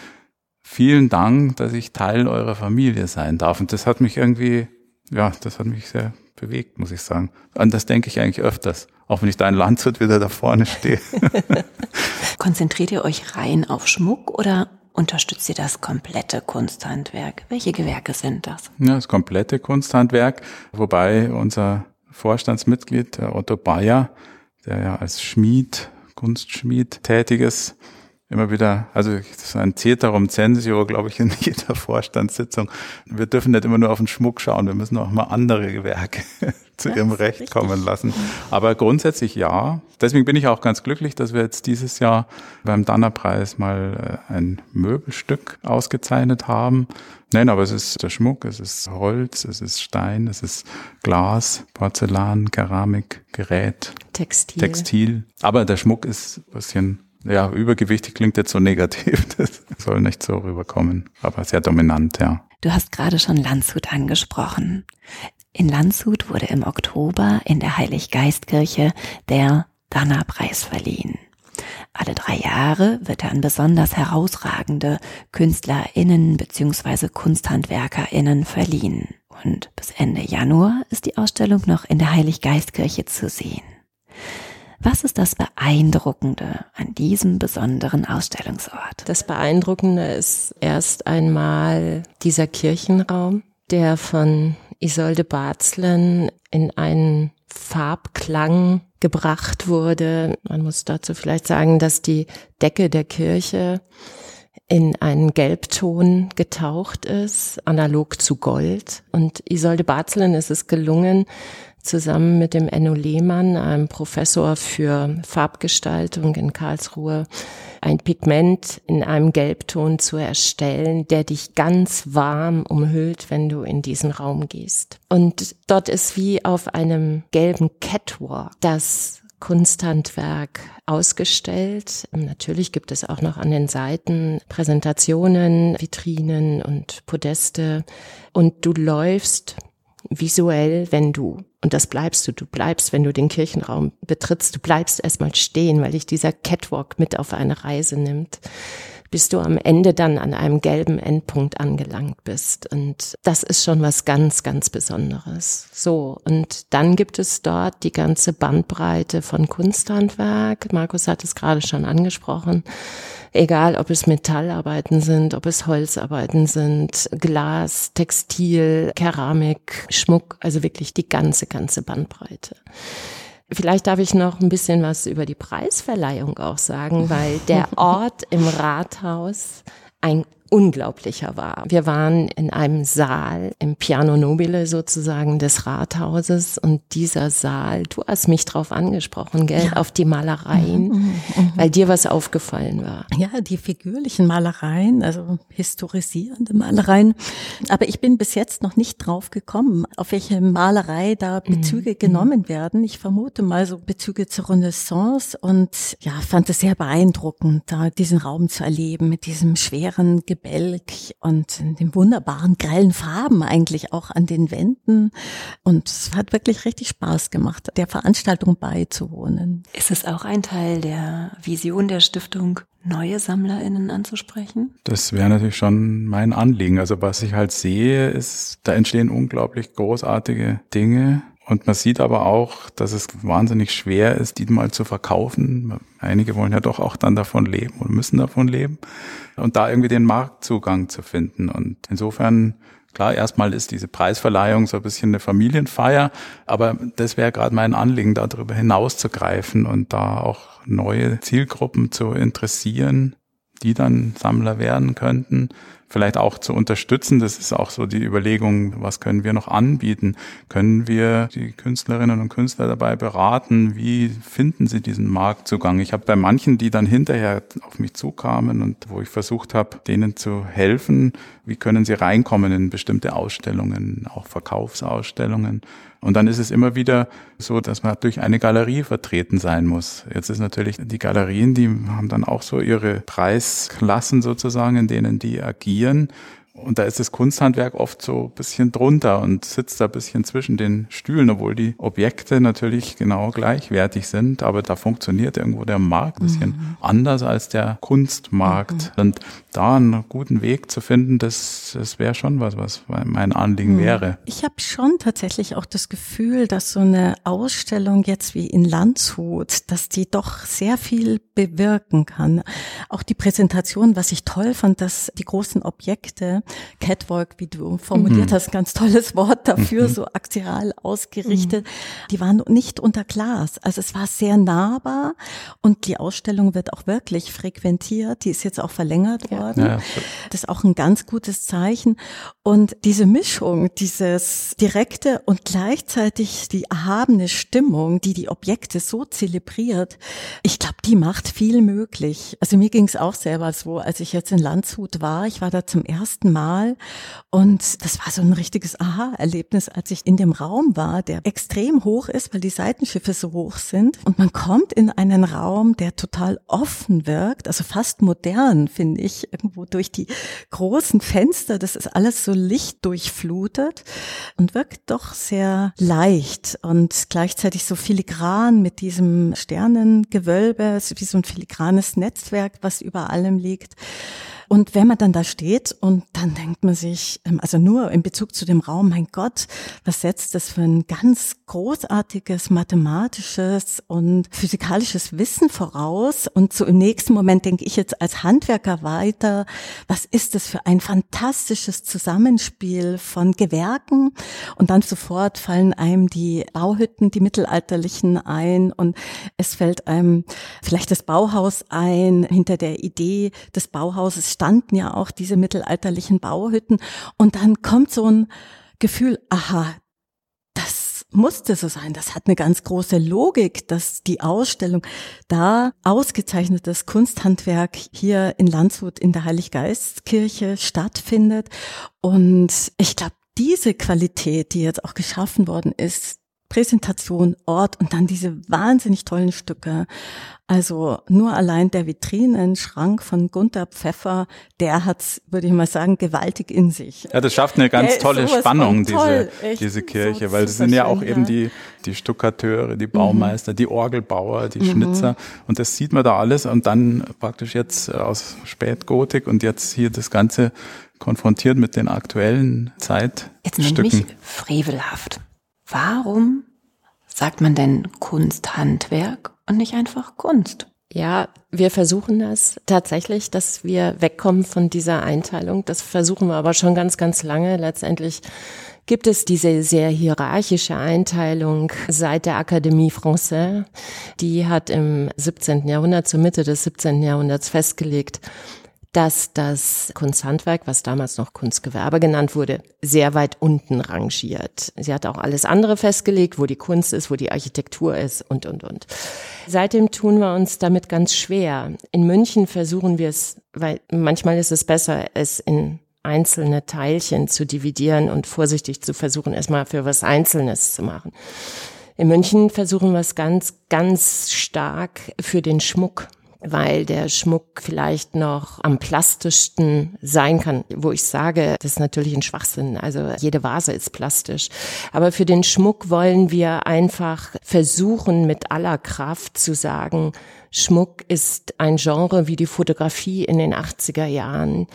vielen Dank, dass ich Teil eurer Familie sein darf. Und das hat mich irgendwie, ja, das hat mich sehr bewegt, muss ich sagen. An das denke ich eigentlich öfters, auch wenn ich da in Landshut wieder da vorne stehe. Konzentriert ihr euch rein auf Schmuck oder unterstützt ihr das komplette Kunsthandwerk? Welche Gewerke sind das? Ja, das komplette Kunsthandwerk, wobei unser Vorstandsmitglied, der Otto Bayer, der ja als Schmied, Kunstschmied tätig ist, immer wieder, also das ist ein Ceterum Censio, glaube ich, in jeder Vorstandssitzung. Wir dürfen nicht immer nur auf den Schmuck schauen, wir müssen auch mal andere Gewerke zu ihrem Recht richtig. kommen lassen. Aber grundsätzlich ja. Deswegen bin ich auch ganz glücklich, dass wir jetzt dieses Jahr beim Dannerpreis mal äh, ein Möbelstück ausgezeichnet haben. Nein, aber es ist der Schmuck, es ist Holz, es ist Stein, es ist Glas, Porzellan, Keramik, Gerät, Textil. Textil. Aber der Schmuck ist ein bisschen ja, übergewichtig klingt jetzt so negativ. Das soll nicht so rüberkommen, aber sehr dominant, ja. Du hast gerade schon Landshut angesprochen. In Landshut wurde im Oktober in der Heiliggeistkirche der Danner-Preis verliehen. Alle drei Jahre wird er an besonders herausragende KünstlerInnen bzw. KunsthandwerkerInnen verliehen. Und bis Ende Januar ist die Ausstellung noch in der Heiliggeistkirche zu sehen. Was ist das Beeindruckende an diesem besonderen Ausstellungsort? Das Beeindruckende ist erst einmal dieser Kirchenraum, der von Isolde Barzlen in einen Farbklang gebracht wurde. Man muss dazu vielleicht sagen, dass die Decke der Kirche in einen Gelbton getaucht ist, analog zu Gold. Und Isolde Barzlen ist es gelungen, zusammen mit dem Enno Lehmann, einem Professor für Farbgestaltung in Karlsruhe, ein Pigment in einem Gelbton zu erstellen, der dich ganz warm umhüllt, wenn du in diesen Raum gehst. Und dort ist wie auf einem gelben Catwalk das Kunsthandwerk ausgestellt. Natürlich gibt es auch noch an den Seiten Präsentationen, Vitrinen und Podeste. Und du läufst visuell, wenn du, und das bleibst du, du bleibst, wenn du den Kirchenraum betrittst, du bleibst erstmal stehen, weil dich dieser Catwalk mit auf eine Reise nimmt bis du am Ende dann an einem gelben Endpunkt angelangt bist. Und das ist schon was ganz, ganz Besonderes. So, und dann gibt es dort die ganze Bandbreite von Kunsthandwerk. Markus hat es gerade schon angesprochen. Egal, ob es Metallarbeiten sind, ob es Holzarbeiten sind, Glas, Textil, Keramik, Schmuck, also wirklich die ganze, ganze Bandbreite. Vielleicht darf ich noch ein bisschen was über die Preisverleihung auch sagen, weil der Ort im Rathaus ein unglaublicher war. Wir waren in einem Saal im Piano Nobile sozusagen des Rathauses und dieser Saal, du hast mich drauf angesprochen, gell, ja. auf die Malereien, mhm, mhm, mhm, weil dir was aufgefallen war. Ja, die figürlichen Malereien, also historisierende Malereien. Aber ich bin bis jetzt noch nicht drauf gekommen, auf welche Malerei da Bezüge mhm. genommen werden. Ich vermute mal so Bezüge zur Renaissance und ja, fand es sehr beeindruckend, da diesen Raum zu erleben mit diesem schweren Gebälk und den wunderbaren grellen Farben eigentlich auch an den Wänden. Und es hat wirklich richtig Spaß gemacht, der Veranstaltung beizuwohnen. Ist es auch ein Teil der Vision der Stiftung, neue SammlerInnen anzusprechen? Das wäre natürlich schon mein Anliegen. Also was ich halt sehe, ist, da entstehen unglaublich großartige Dinge und man sieht aber auch, dass es wahnsinnig schwer ist, die mal zu verkaufen. Einige wollen ja doch auch dann davon leben und müssen davon leben. Und da irgendwie den Marktzugang zu finden. Und insofern, klar, erstmal ist diese Preisverleihung so ein bisschen eine Familienfeier. Aber das wäre gerade mein Anliegen, darüber hinauszugreifen und da auch neue Zielgruppen zu interessieren, die dann Sammler werden könnten vielleicht auch zu unterstützen. Das ist auch so die Überlegung, was können wir noch anbieten? Können wir die Künstlerinnen und Künstler dabei beraten? Wie finden sie diesen Marktzugang? Ich habe bei manchen, die dann hinterher auf mich zukamen und wo ich versucht habe, denen zu helfen, wie können sie reinkommen in bestimmte Ausstellungen, auch Verkaufsausstellungen. Und dann ist es immer wieder so, dass man durch eine Galerie vertreten sein muss. Jetzt ist natürlich die Galerien, die haben dann auch so ihre Preisklassen sozusagen, in denen die agieren. Und da ist das Kunsthandwerk oft so ein bisschen drunter und sitzt da ein bisschen zwischen den Stühlen, obwohl die Objekte natürlich genau gleichwertig sind. Aber da funktioniert irgendwo der Markt ein bisschen mhm. anders als der Kunstmarkt. Mhm. Und da einen guten Weg zu finden, das, das wäre schon was, was mein Anliegen mhm. wäre. Ich habe schon tatsächlich auch das Gefühl, dass so eine Ausstellung jetzt wie in Landshut, dass die doch sehr viel bewirken kann. Auch die Präsentation, was ich toll fand, dass die großen Objekte Catwalk, wie du formuliert mhm. hast, ganz tolles Wort dafür, mhm. so axial ausgerichtet. Mhm. Die waren nicht unter Glas. Also es war sehr nahbar und die Ausstellung wird auch wirklich frequentiert. Die ist jetzt auch verlängert worden. Ja, das ist auch ein ganz gutes Zeichen. Und diese Mischung, dieses direkte und gleichzeitig die erhabene Stimmung, die die Objekte so zelebriert, ich glaube, die macht viel möglich. Also mir ging es auch selber so, als ich jetzt in Landshut war. Ich war da zum ersten Mal und das war so ein richtiges Aha-Erlebnis, als ich in dem Raum war, der extrem hoch ist, weil die Seitenschiffe so hoch sind. Und man kommt in einen Raum, der total offen wirkt, also fast modern, finde ich, irgendwo durch die großen Fenster. Das ist alles so lichtdurchflutet und wirkt doch sehr leicht und gleichzeitig so filigran mit diesem Sternengewölbe, wie so ein filigranes Netzwerk, was über allem liegt. Und wenn man dann da steht und dann denkt man sich, ähm, also nur in Bezug zu dem Raum, mein Gott, was setzt das für ein ganz großartiges mathematisches und physikalisches Wissen voraus? Und so im nächsten Moment denke ich jetzt als Handwerker weiter, was ist das für ein fantastisches Zusammenspiel von Gewerken? Und dann sofort fallen einem die Bauhütten, die mittelalterlichen ein und es fällt einem vielleicht das Bauhaus ein, hinter der Idee des Bauhauses standen ja auch diese mittelalterlichen Bauhütten. Und dann kommt so ein Gefühl, aha, das musste so sein. Das hat eine ganz große Logik, dass die Ausstellung da ausgezeichnetes Kunsthandwerk hier in Landshut in der Heiliggeistkirche stattfindet. Und ich glaube, diese Qualität, die jetzt auch geschaffen worden ist, Präsentation, Ort und dann diese wahnsinnig tollen Stücke. Also nur allein der Vitrinenschrank von Gunther Pfeffer, der hat's, würde ich mal sagen, gewaltig in sich. Ja, das schafft eine ganz der tolle Spannung, toll, diese, diese Kirche, so weil es sind ja auch eben die, die Stuckateure, die Baumeister, mhm. die Orgelbauer, die mhm. Schnitzer und das sieht man da alles und dann praktisch jetzt aus Spätgotik und jetzt hier das Ganze konfrontiert mit den aktuellen Zeitstücken. Jetzt nämlich frevelhaft. Warum sagt man denn Kunsthandwerk und nicht einfach Kunst? Ja, wir versuchen das tatsächlich, dass wir wegkommen von dieser Einteilung. Das versuchen wir aber schon ganz, ganz lange. Letztendlich gibt es diese sehr hierarchische Einteilung seit der Akademie Française. Die hat im 17. Jahrhundert, zur Mitte des 17. Jahrhunderts festgelegt, dass das Kunsthandwerk, was damals noch Kunstgewerbe genannt wurde, sehr weit unten rangiert. Sie hat auch alles andere festgelegt, wo die Kunst ist, wo die Architektur ist und, und, und. Seitdem tun wir uns damit ganz schwer. In München versuchen wir es, weil manchmal ist es besser, es in einzelne Teilchen zu dividieren und vorsichtig zu versuchen, erstmal für was Einzelnes zu machen. In München versuchen wir es ganz, ganz stark für den Schmuck weil der Schmuck vielleicht noch am plastischsten sein kann, wo ich sage, das ist natürlich ein Schwachsinn. Also jede Vase ist plastisch. Aber für den Schmuck wollen wir einfach versuchen, mit aller Kraft zu sagen, Schmuck ist ein Genre wie die Fotografie in den 80er Jahren,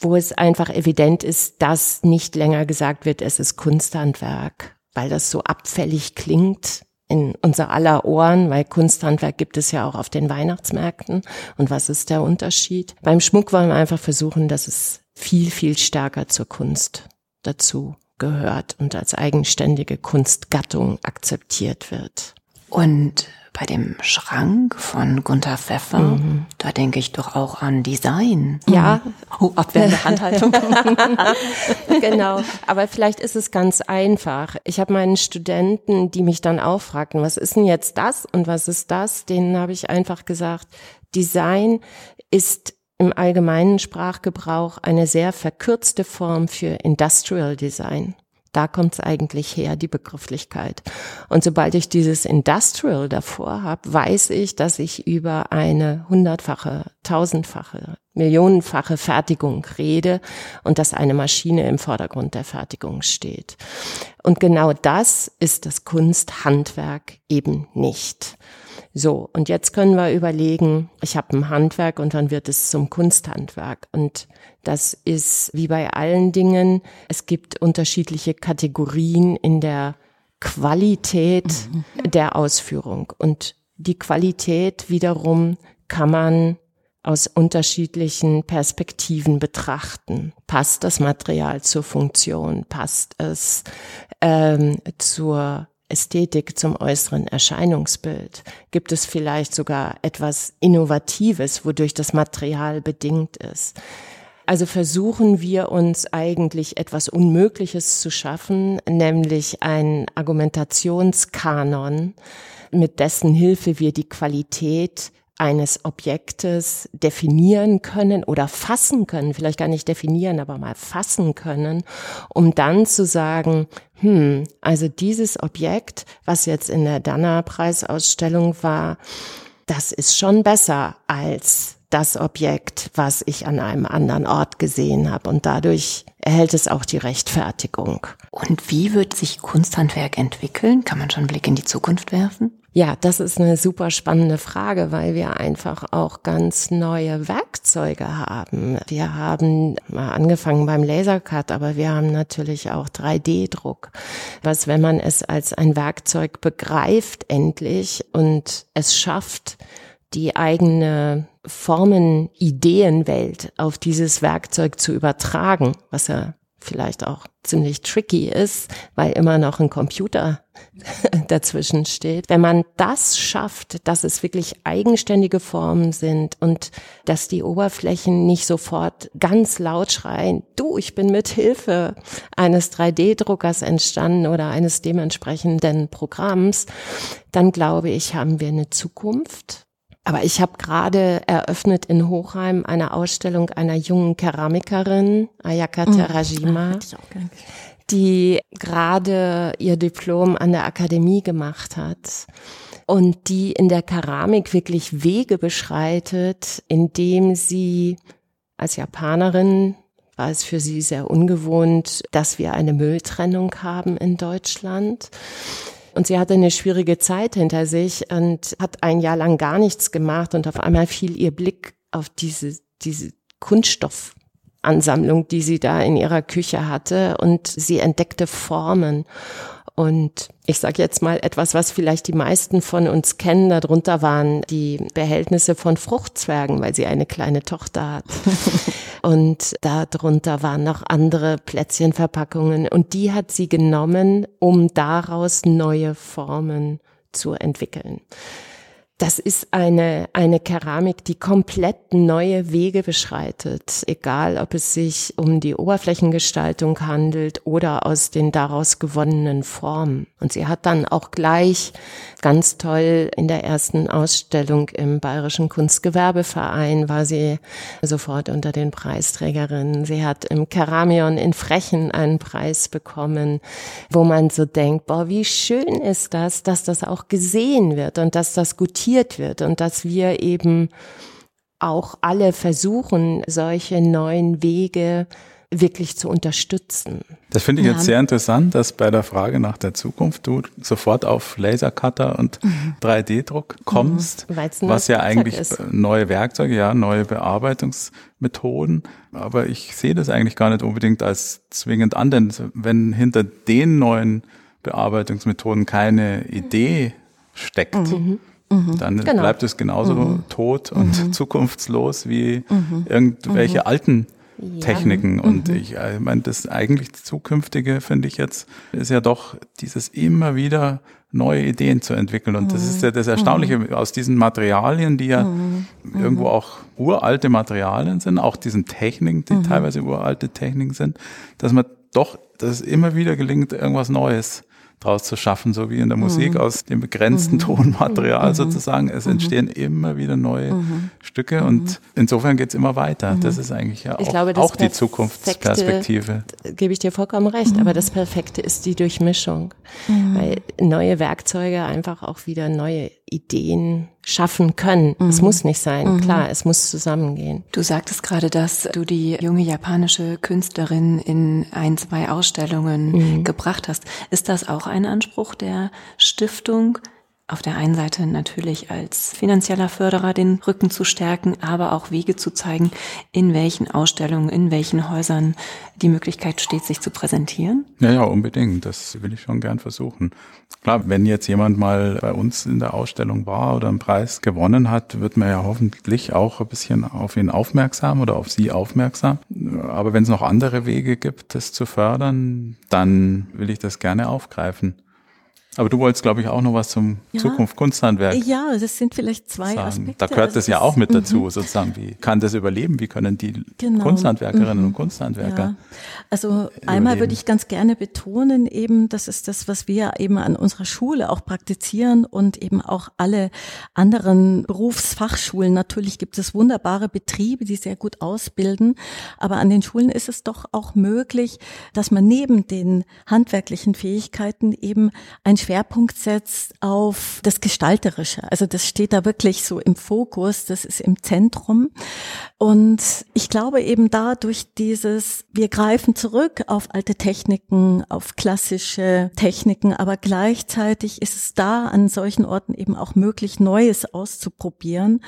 wo es einfach evident ist, dass nicht länger gesagt wird, es ist Kunsthandwerk, weil das so abfällig klingt in unser aller Ohren, weil Kunsthandwerk gibt es ja auch auf den Weihnachtsmärkten. Und was ist der Unterschied? Beim Schmuck wollen wir einfach versuchen, dass es viel, viel stärker zur Kunst dazu gehört und als eigenständige Kunstgattung akzeptiert wird. Und bei dem Schrank von Gunther Pfeffer, mhm. da denke ich doch auch an Design. Ja. Oh, abwehrende Handhaltung. genau. Aber vielleicht ist es ganz einfach. Ich habe meinen Studenten, die mich dann auch fragten, was ist denn jetzt das und was ist das? Denen habe ich einfach gesagt, Design ist im allgemeinen Sprachgebrauch eine sehr verkürzte Form für Industrial Design. Da kommt es eigentlich her, die Begrifflichkeit. Und sobald ich dieses Industrial davor habe, weiß ich, dass ich über eine hundertfache, tausendfache, millionenfache Fertigung rede und dass eine Maschine im Vordergrund der Fertigung steht. Und genau das ist das Kunsthandwerk eben nicht. So, und jetzt können wir überlegen, ich habe ein Handwerk und dann wird es zum Kunsthandwerk. Und das ist wie bei allen Dingen, es gibt unterschiedliche Kategorien in der Qualität mhm. der Ausführung. Und die Qualität wiederum kann man aus unterschiedlichen Perspektiven betrachten. Passt das Material zur Funktion? Passt es ähm, zur Ästhetik, zum äußeren Erscheinungsbild? Gibt es vielleicht sogar etwas Innovatives, wodurch das Material bedingt ist? Also versuchen wir uns eigentlich etwas Unmögliches zu schaffen, nämlich ein Argumentationskanon, mit dessen Hilfe wir die Qualität eines Objektes definieren können oder fassen können, vielleicht gar nicht definieren, aber mal fassen können, um dann zu sagen, hm, also dieses Objekt, was jetzt in der Danner-Preisausstellung war, das ist schon besser als das Objekt, was ich an einem anderen Ort gesehen habe. Und dadurch erhält es auch die Rechtfertigung. Und wie wird sich Kunsthandwerk entwickeln? Kann man schon einen Blick in die Zukunft werfen? Ja, das ist eine super spannende Frage, weil wir einfach auch ganz neue Werkzeuge haben. Wir haben mal angefangen beim Lasercut, aber wir haben natürlich auch 3D-Druck, was, wenn man es als ein Werkzeug begreift endlich und es schafft, die eigene Formen, Ideenwelt auf dieses Werkzeug zu übertragen, was ja vielleicht auch ziemlich tricky ist, weil immer noch ein Computer dazwischen steht. Wenn man das schafft, dass es wirklich eigenständige Formen sind und dass die Oberflächen nicht sofort ganz laut schreien, du, ich bin mit Hilfe eines 3D-Druckers entstanden oder eines dementsprechenden Programms, dann glaube ich, haben wir eine Zukunft aber ich habe gerade eröffnet in Hochheim eine Ausstellung einer jungen Keramikerin, Ayaka mhm. Terajima, die gerade ihr Diplom an der Akademie gemacht hat und die in der Keramik wirklich Wege beschreitet, indem sie als Japanerin war es für sie sehr ungewohnt, dass wir eine Mülltrennung haben in Deutschland. Und sie hatte eine schwierige Zeit hinter sich und hat ein Jahr lang gar nichts gemacht und auf einmal fiel ihr Blick auf diese, diese Kunststoffansammlung, die sie da in ihrer Küche hatte und sie entdeckte Formen. Und ich sage jetzt mal etwas, was vielleicht die meisten von uns kennen. Darunter waren die Behältnisse von Fruchtzwergen, weil sie eine kleine Tochter hat. und darunter waren noch andere Plätzchenverpackungen. Und die hat sie genommen, um daraus neue Formen zu entwickeln. Das ist eine, eine Keramik, die komplett neue Wege beschreitet, egal ob es sich um die Oberflächengestaltung handelt oder aus den daraus gewonnenen Formen. Und sie hat dann auch gleich ganz toll in der ersten Ausstellung im Bayerischen Kunstgewerbeverein war sie sofort unter den Preisträgerinnen. Sie hat im Keramion in Frechen einen Preis bekommen, wo man so denkt, boah, wie schön ist das, dass das auch gesehen wird und dass das gutiert wird und dass wir eben auch alle versuchen, solche neuen Wege wirklich zu unterstützen. Das finde ich ja. jetzt sehr interessant, dass bei der Frage nach der Zukunft du sofort auf Lasercutter und mhm. 3D-Druck kommst, mhm. was ja eigentlich ist. neue Werkzeuge, ja, neue Bearbeitungsmethoden. Aber ich sehe das eigentlich gar nicht unbedingt als zwingend an, denn wenn hinter den neuen Bearbeitungsmethoden keine Idee steckt, mhm. Mhm. dann genau. bleibt es genauso mhm. tot und mhm. zukunftslos wie mhm. irgendwelche alten Techniken. Ja. Und mhm. ich, ich meine, das eigentlich Zukünftige, finde ich jetzt, ist ja doch dieses immer wieder neue Ideen zu entwickeln. Und mhm. das ist ja das Erstaunliche mhm. aus diesen Materialien, die ja mhm. irgendwo auch uralte Materialien sind, auch diesen Techniken, die mhm. teilweise uralte Techniken sind, dass man doch, dass es immer wieder gelingt, irgendwas Neues draus zu schaffen, so wie in der Musik mhm. aus dem begrenzten mhm. Tonmaterial mhm. sozusagen. Es mhm. entstehen immer wieder neue mhm. Stücke und mhm. insofern geht's immer weiter. Das ist eigentlich ja auch, glaube, auch die Zukunftsperspektive. Gebe ich dir vollkommen recht, aber das Perfekte ist die Durchmischung, weil neue Werkzeuge einfach auch wieder neue Ideen schaffen können. Mhm. Es muss nicht sein, mhm. klar, es muss zusammengehen. Du sagtest gerade, dass du die junge japanische Künstlerin in ein, zwei Ausstellungen mhm. gebracht hast. Ist das auch ein Anspruch der Stiftung, auf der einen Seite natürlich als finanzieller Förderer den Rücken zu stärken, aber auch Wege zu zeigen, in welchen Ausstellungen, in welchen Häusern die Möglichkeit steht, sich zu präsentieren? Ja, ja, unbedingt. Das will ich schon gern versuchen. Klar, wenn jetzt jemand mal bei uns in der Ausstellung war oder einen Preis gewonnen hat, wird man ja hoffentlich auch ein bisschen auf ihn aufmerksam oder auf sie aufmerksam. Aber wenn es noch andere Wege gibt, das zu fördern, dann will ich das gerne aufgreifen. Aber du wolltest, glaube ich, auch noch was zum ja, Zukunft Kunsthandwerk. Ja, das sind vielleicht zwei sagen. Aspekte. Da gehört also das ja auch mit dazu, mhm. sozusagen. Wie kann das überleben? Wie können die genau. Kunsthandwerkerinnen mhm. und Kunsthandwerker? Ja. Also überleben? einmal würde ich ganz gerne betonen, eben, das ist das, was wir eben an unserer Schule auch praktizieren und eben auch alle anderen Berufsfachschulen. Natürlich gibt es wunderbare Betriebe, die sehr gut ausbilden, aber an den Schulen ist es doch auch möglich, dass man neben den handwerklichen Fähigkeiten eben ein Schwerpunkt setzt auf das Gestalterische. Also das steht da wirklich so im Fokus, das ist im Zentrum. Und ich glaube eben da durch dieses, wir greifen zurück auf alte Techniken, auf klassische Techniken, aber gleichzeitig ist es da an solchen Orten eben auch möglich, Neues auszuprobieren.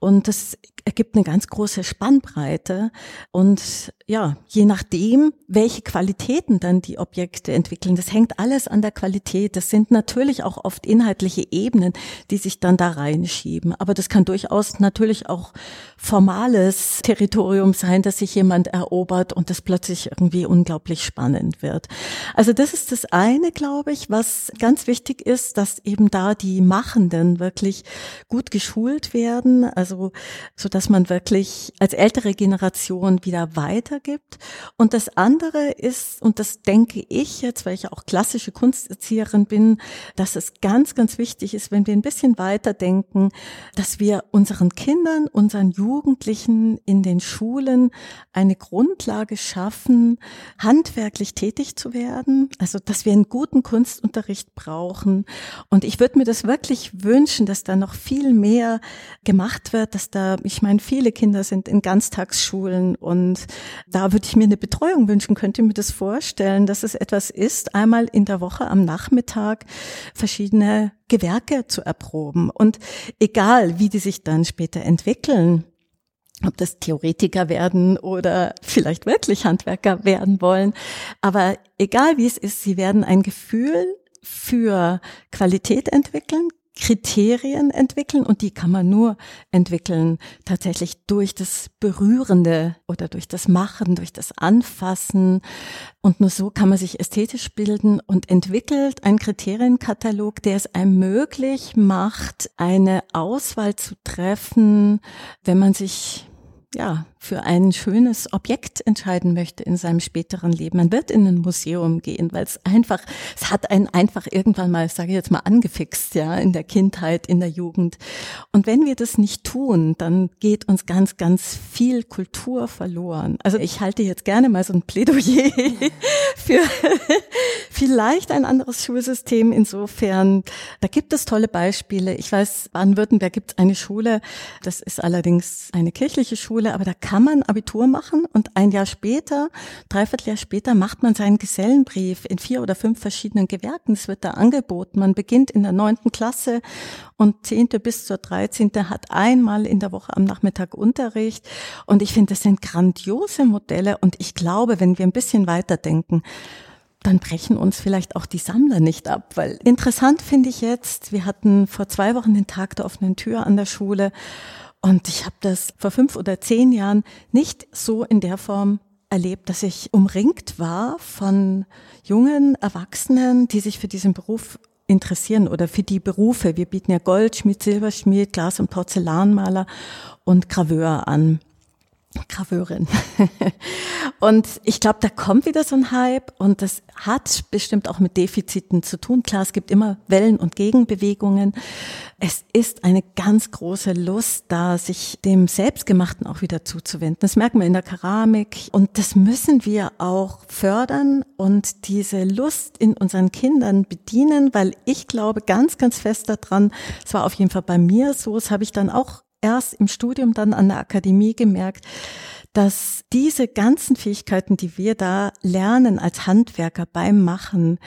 Und das ergibt eine ganz große Spannbreite. Und ja, je nachdem, welche Qualitäten dann die Objekte entwickeln, das hängt alles an der Qualität. Das sind natürlich auch oft inhaltliche Ebenen, die sich dann da reinschieben. Aber das kann durchaus natürlich auch formales Territorium sein, dass sich jemand erobert und das plötzlich irgendwie unglaublich spannend wird. Also das ist das eine, glaube ich, was ganz wichtig ist, dass eben da die Machenden wirklich gut geschult werden. Also also so dass man wirklich als ältere Generation wieder weitergibt. Und das andere ist, und das denke ich jetzt, weil ich auch klassische Kunsterzieherin bin, dass es ganz, ganz wichtig ist, wenn wir ein bisschen weiterdenken, dass wir unseren Kindern, unseren Jugendlichen in den Schulen eine Grundlage schaffen, handwerklich tätig zu werden. Also, dass wir einen guten Kunstunterricht brauchen. Und ich würde mir das wirklich wünschen, dass da noch viel mehr gemacht wird wird, dass da, ich meine, viele Kinder sind in Ganztagsschulen und da würde ich mir eine Betreuung wünschen. Könnt ihr mir das vorstellen, dass es etwas ist, einmal in der Woche am Nachmittag verschiedene Gewerke zu erproben und egal, wie die sich dann später entwickeln, ob das Theoretiker werden oder vielleicht wirklich Handwerker werden wollen. Aber egal wie es ist, sie werden ein Gefühl für Qualität entwickeln, Kriterien entwickeln und die kann man nur entwickeln tatsächlich durch das Berührende oder durch das Machen, durch das Anfassen. Und nur so kann man sich ästhetisch bilden und entwickelt einen Kriterienkatalog, der es einem möglich macht, eine Auswahl zu treffen, wenn man sich ja, für ein schönes Objekt entscheiden möchte in seinem späteren Leben. Man wird in ein Museum gehen, weil es einfach, es hat einen einfach irgendwann mal, sage ich jetzt mal, angefixt, ja, in der Kindheit, in der Jugend. Und wenn wir das nicht tun, dann geht uns ganz, ganz viel Kultur verloren. Also ich halte jetzt gerne mal so ein Plädoyer für vielleicht ein anderes Schulsystem. Insofern, da gibt es tolle Beispiele. Ich weiß, Baden-Württemberg gibt es eine Schule, das ist allerdings eine kirchliche Schule, aber da kann man Abitur machen und ein Jahr später, dreiviertel Jahr später, macht man seinen Gesellenbrief in vier oder fünf verschiedenen Gewerken. Es wird da angeboten. Man beginnt in der neunten Klasse und zehnte bis zur dreizehnte hat einmal in der Woche am Nachmittag Unterricht. Und ich finde, das sind grandiose Modelle. Und ich glaube, wenn wir ein bisschen weiterdenken, dann brechen uns vielleicht auch die Sammler nicht ab, weil interessant finde ich jetzt, wir hatten vor zwei Wochen den Tag der offenen Tür an der Schule und ich habe das vor fünf oder zehn Jahren nicht so in der Form erlebt, dass ich umringt war von jungen Erwachsenen, die sich für diesen Beruf interessieren oder für die Berufe. Wir bieten ja Goldschmied, Silberschmied, Glas- und Porzellanmaler und Graveur an. Graveurin. und ich glaube, da kommt wieder so ein Hype und das hat bestimmt auch mit Defiziten zu tun. Klar, es gibt immer Wellen und Gegenbewegungen. Es ist eine ganz große Lust da, sich dem Selbstgemachten auch wieder zuzuwenden. Das merken wir in der Keramik und das müssen wir auch fördern und diese Lust in unseren Kindern bedienen, weil ich glaube ganz, ganz fest daran, es war auf jeden Fall bei mir so, das habe ich dann auch erst im Studium dann an der Akademie gemerkt, dass diese ganzen Fähigkeiten, die wir da lernen als Handwerker beim Machen,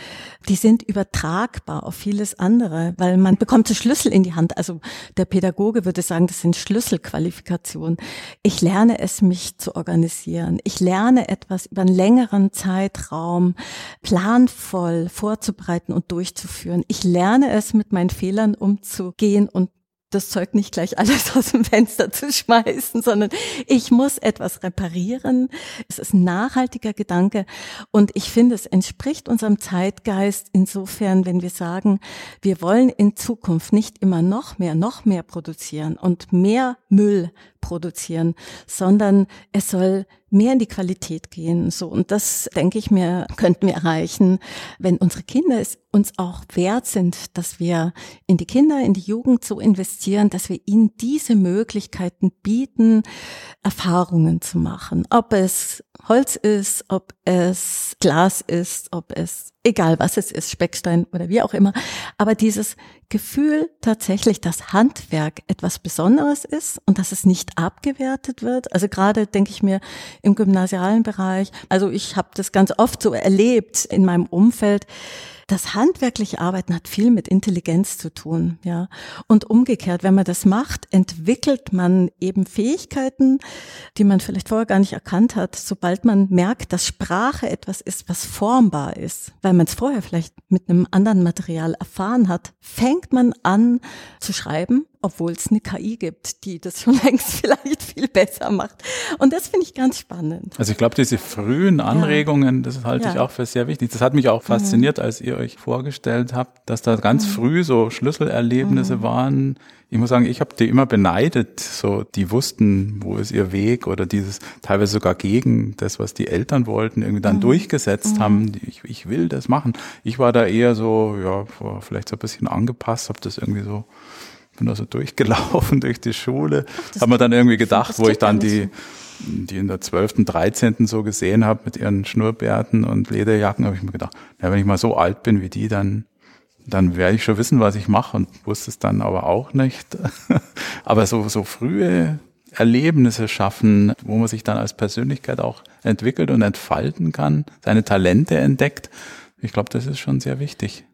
die sind übertragbar auf vieles andere, weil man bekommt so Schlüssel in die Hand. Also der Pädagoge würde sagen, das sind Schlüsselqualifikationen. Ich lerne es, mich zu organisieren. Ich lerne etwas über einen längeren Zeitraum planvoll vorzubereiten und durchzuführen. Ich lerne es, mit meinen Fehlern umzugehen und das Zeug nicht gleich alles aus dem Fenster zu schmeißen, sondern ich muss etwas reparieren. Es ist ein nachhaltiger Gedanke und ich finde, es entspricht unserem Zeitgeist insofern, wenn wir sagen, wir wollen in Zukunft nicht immer noch mehr, noch mehr produzieren und mehr Müll produzieren, sondern es soll mehr in die Qualität gehen. So und das denke ich mir könnten wir erreichen, wenn unsere Kinder es uns auch wert sind, dass wir in die Kinder, in die Jugend so investieren, dass wir ihnen diese Möglichkeiten bieten, Erfahrungen zu machen. Ob es Holz ist, ob es Glas ist, ob es egal was es ist, Speckstein oder wie auch immer. Aber dieses Gefühl tatsächlich, dass Handwerk etwas Besonderes ist und dass es nicht abgewertet wird. Also gerade denke ich mir im gymnasialen Bereich, also ich habe das ganz oft so erlebt in meinem Umfeld, das handwerkliche Arbeiten hat viel mit Intelligenz zu tun, ja. Und umgekehrt, wenn man das macht, entwickelt man eben Fähigkeiten, die man vielleicht vorher gar nicht erkannt hat, sobald man merkt, dass Sprache etwas ist, was formbar ist. Weil man es vorher vielleicht mit einem anderen Material erfahren hat, fängt man an zu schreiben obwohl es eine KI gibt, die das schon längst vielleicht viel besser macht. Und das finde ich ganz spannend. Also ich glaube, diese frühen Anregungen, ja. das halte ja. ich auch für sehr wichtig. Das hat mich auch fasziniert, mhm. als ihr euch vorgestellt habt, dass da ganz mhm. früh so Schlüsselerlebnisse mhm. waren. Ich muss sagen, ich habe die immer beneidet. So, die wussten, wo ist ihr Weg oder dieses teilweise sogar gegen das, was die Eltern wollten, irgendwie dann mhm. durchgesetzt mhm. haben. Ich, ich will das machen. Ich war da eher so, ja, vielleicht so ein bisschen angepasst, habe das irgendwie so bin also durchgelaufen durch die Schule. Ach, Haben wir dann irgendwie gedacht, wo ich dann die, die in der 12., 13. so gesehen habe mit ihren Schnurrbärten und Lederjacken, habe ich mir gedacht, ja, wenn ich mal so alt bin wie die, dann dann werde ich schon wissen, was ich mache und wusste es dann aber auch nicht. aber so, so frühe Erlebnisse schaffen, wo man sich dann als Persönlichkeit auch entwickelt und entfalten kann, seine Talente entdeckt. Ich glaube, das ist schon sehr wichtig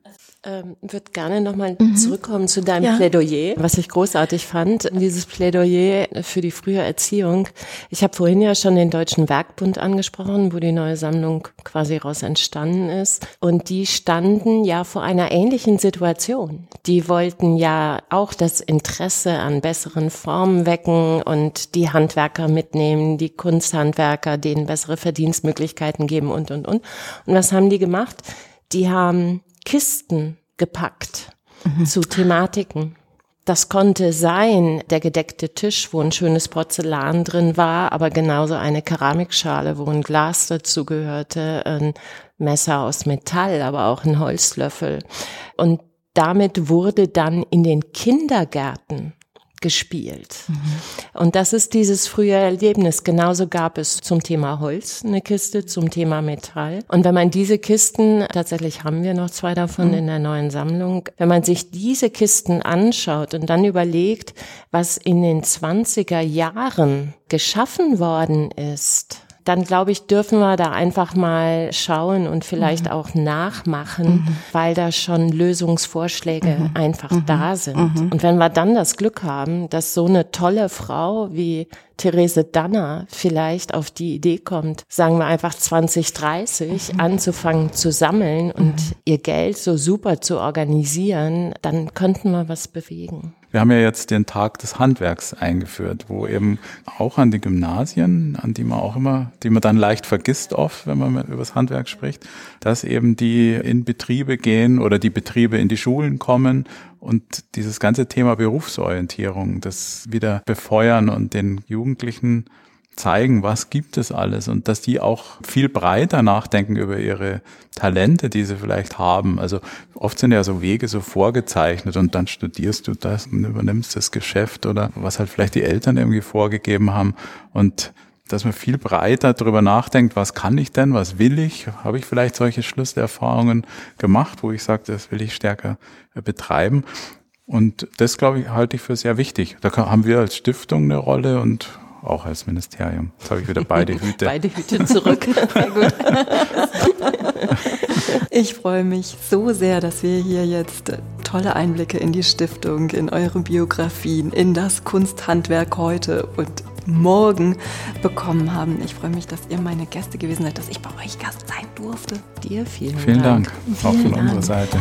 ähm, würde gerne nochmal mhm. zurückkommen zu deinem ja. Plädoyer, was ich großartig fand, dieses Plädoyer für die frühe Erziehung. Ich habe vorhin ja schon den Deutschen Werkbund angesprochen, wo die neue Sammlung quasi raus entstanden ist. Und die standen ja vor einer ähnlichen Situation. Die wollten ja auch das Interesse an besseren Formen wecken und die Handwerker mitnehmen, die Kunsthandwerker, denen bessere Verdienstmöglichkeiten geben und, und, und. Und was haben die gemacht? Die haben Kisten gepackt mhm. zu Thematiken. Das konnte sein, der gedeckte Tisch, wo ein schönes Porzellan drin war, aber genauso eine Keramikschale, wo ein Glas dazu gehörte, ein Messer aus Metall, aber auch ein Holzlöffel. Und damit wurde dann in den Kindergärten gespielt. Mhm. Und das ist dieses frühe Erlebnis. Genauso gab es zum Thema Holz eine Kiste, zum Thema Metall. Und wenn man diese Kisten, tatsächlich haben wir noch zwei davon mhm. in der neuen Sammlung, wenn man sich diese Kisten anschaut und dann überlegt, was in den 20er Jahren geschaffen worden ist, dann glaube ich, dürfen wir da einfach mal schauen und vielleicht mhm. auch nachmachen, mhm. weil da schon Lösungsvorschläge mhm. einfach mhm. da sind. Mhm. Und wenn wir dann das Glück haben, dass so eine tolle Frau wie Therese Danner vielleicht auf die Idee kommt, sagen wir einfach 2030 mhm. anzufangen zu sammeln und ihr Geld so super zu organisieren, dann könnten wir was bewegen. Wir haben ja jetzt den Tag des Handwerks eingeführt, wo eben auch an die Gymnasien, an die man auch immer, die man dann leicht vergisst oft, wenn man über das Handwerk spricht, dass eben die in Betriebe gehen oder die Betriebe in die Schulen kommen und dieses ganze Thema Berufsorientierung, das wieder befeuern und den Jugendlichen zeigen, was gibt es alles und dass die auch viel breiter nachdenken über ihre Talente, die sie vielleicht haben. Also oft sind ja so Wege so vorgezeichnet und dann studierst du das und übernimmst das Geschäft oder was halt vielleicht die Eltern irgendwie vorgegeben haben und dass man viel breiter darüber nachdenkt, was kann ich denn, was will ich? Habe ich vielleicht solche Schlüsselerfahrungen gemacht, wo ich sage, das will ich stärker betreiben? Und das, glaube ich, halte ich für sehr wichtig. Da haben wir als Stiftung eine Rolle und auch als Ministerium. Jetzt habe ich wieder beide Hüte. beide Hüte zurück. Sehr gut. Ich freue mich so sehr, dass wir hier jetzt tolle Einblicke in die Stiftung, in eure Biografien, in das Kunsthandwerk heute und morgen bekommen haben. Ich freue mich, dass ihr meine Gäste gewesen seid, dass ich bei euch Gast sein durfte. Dir vielen, vielen Dank. Dank. Auch von unserer Seite.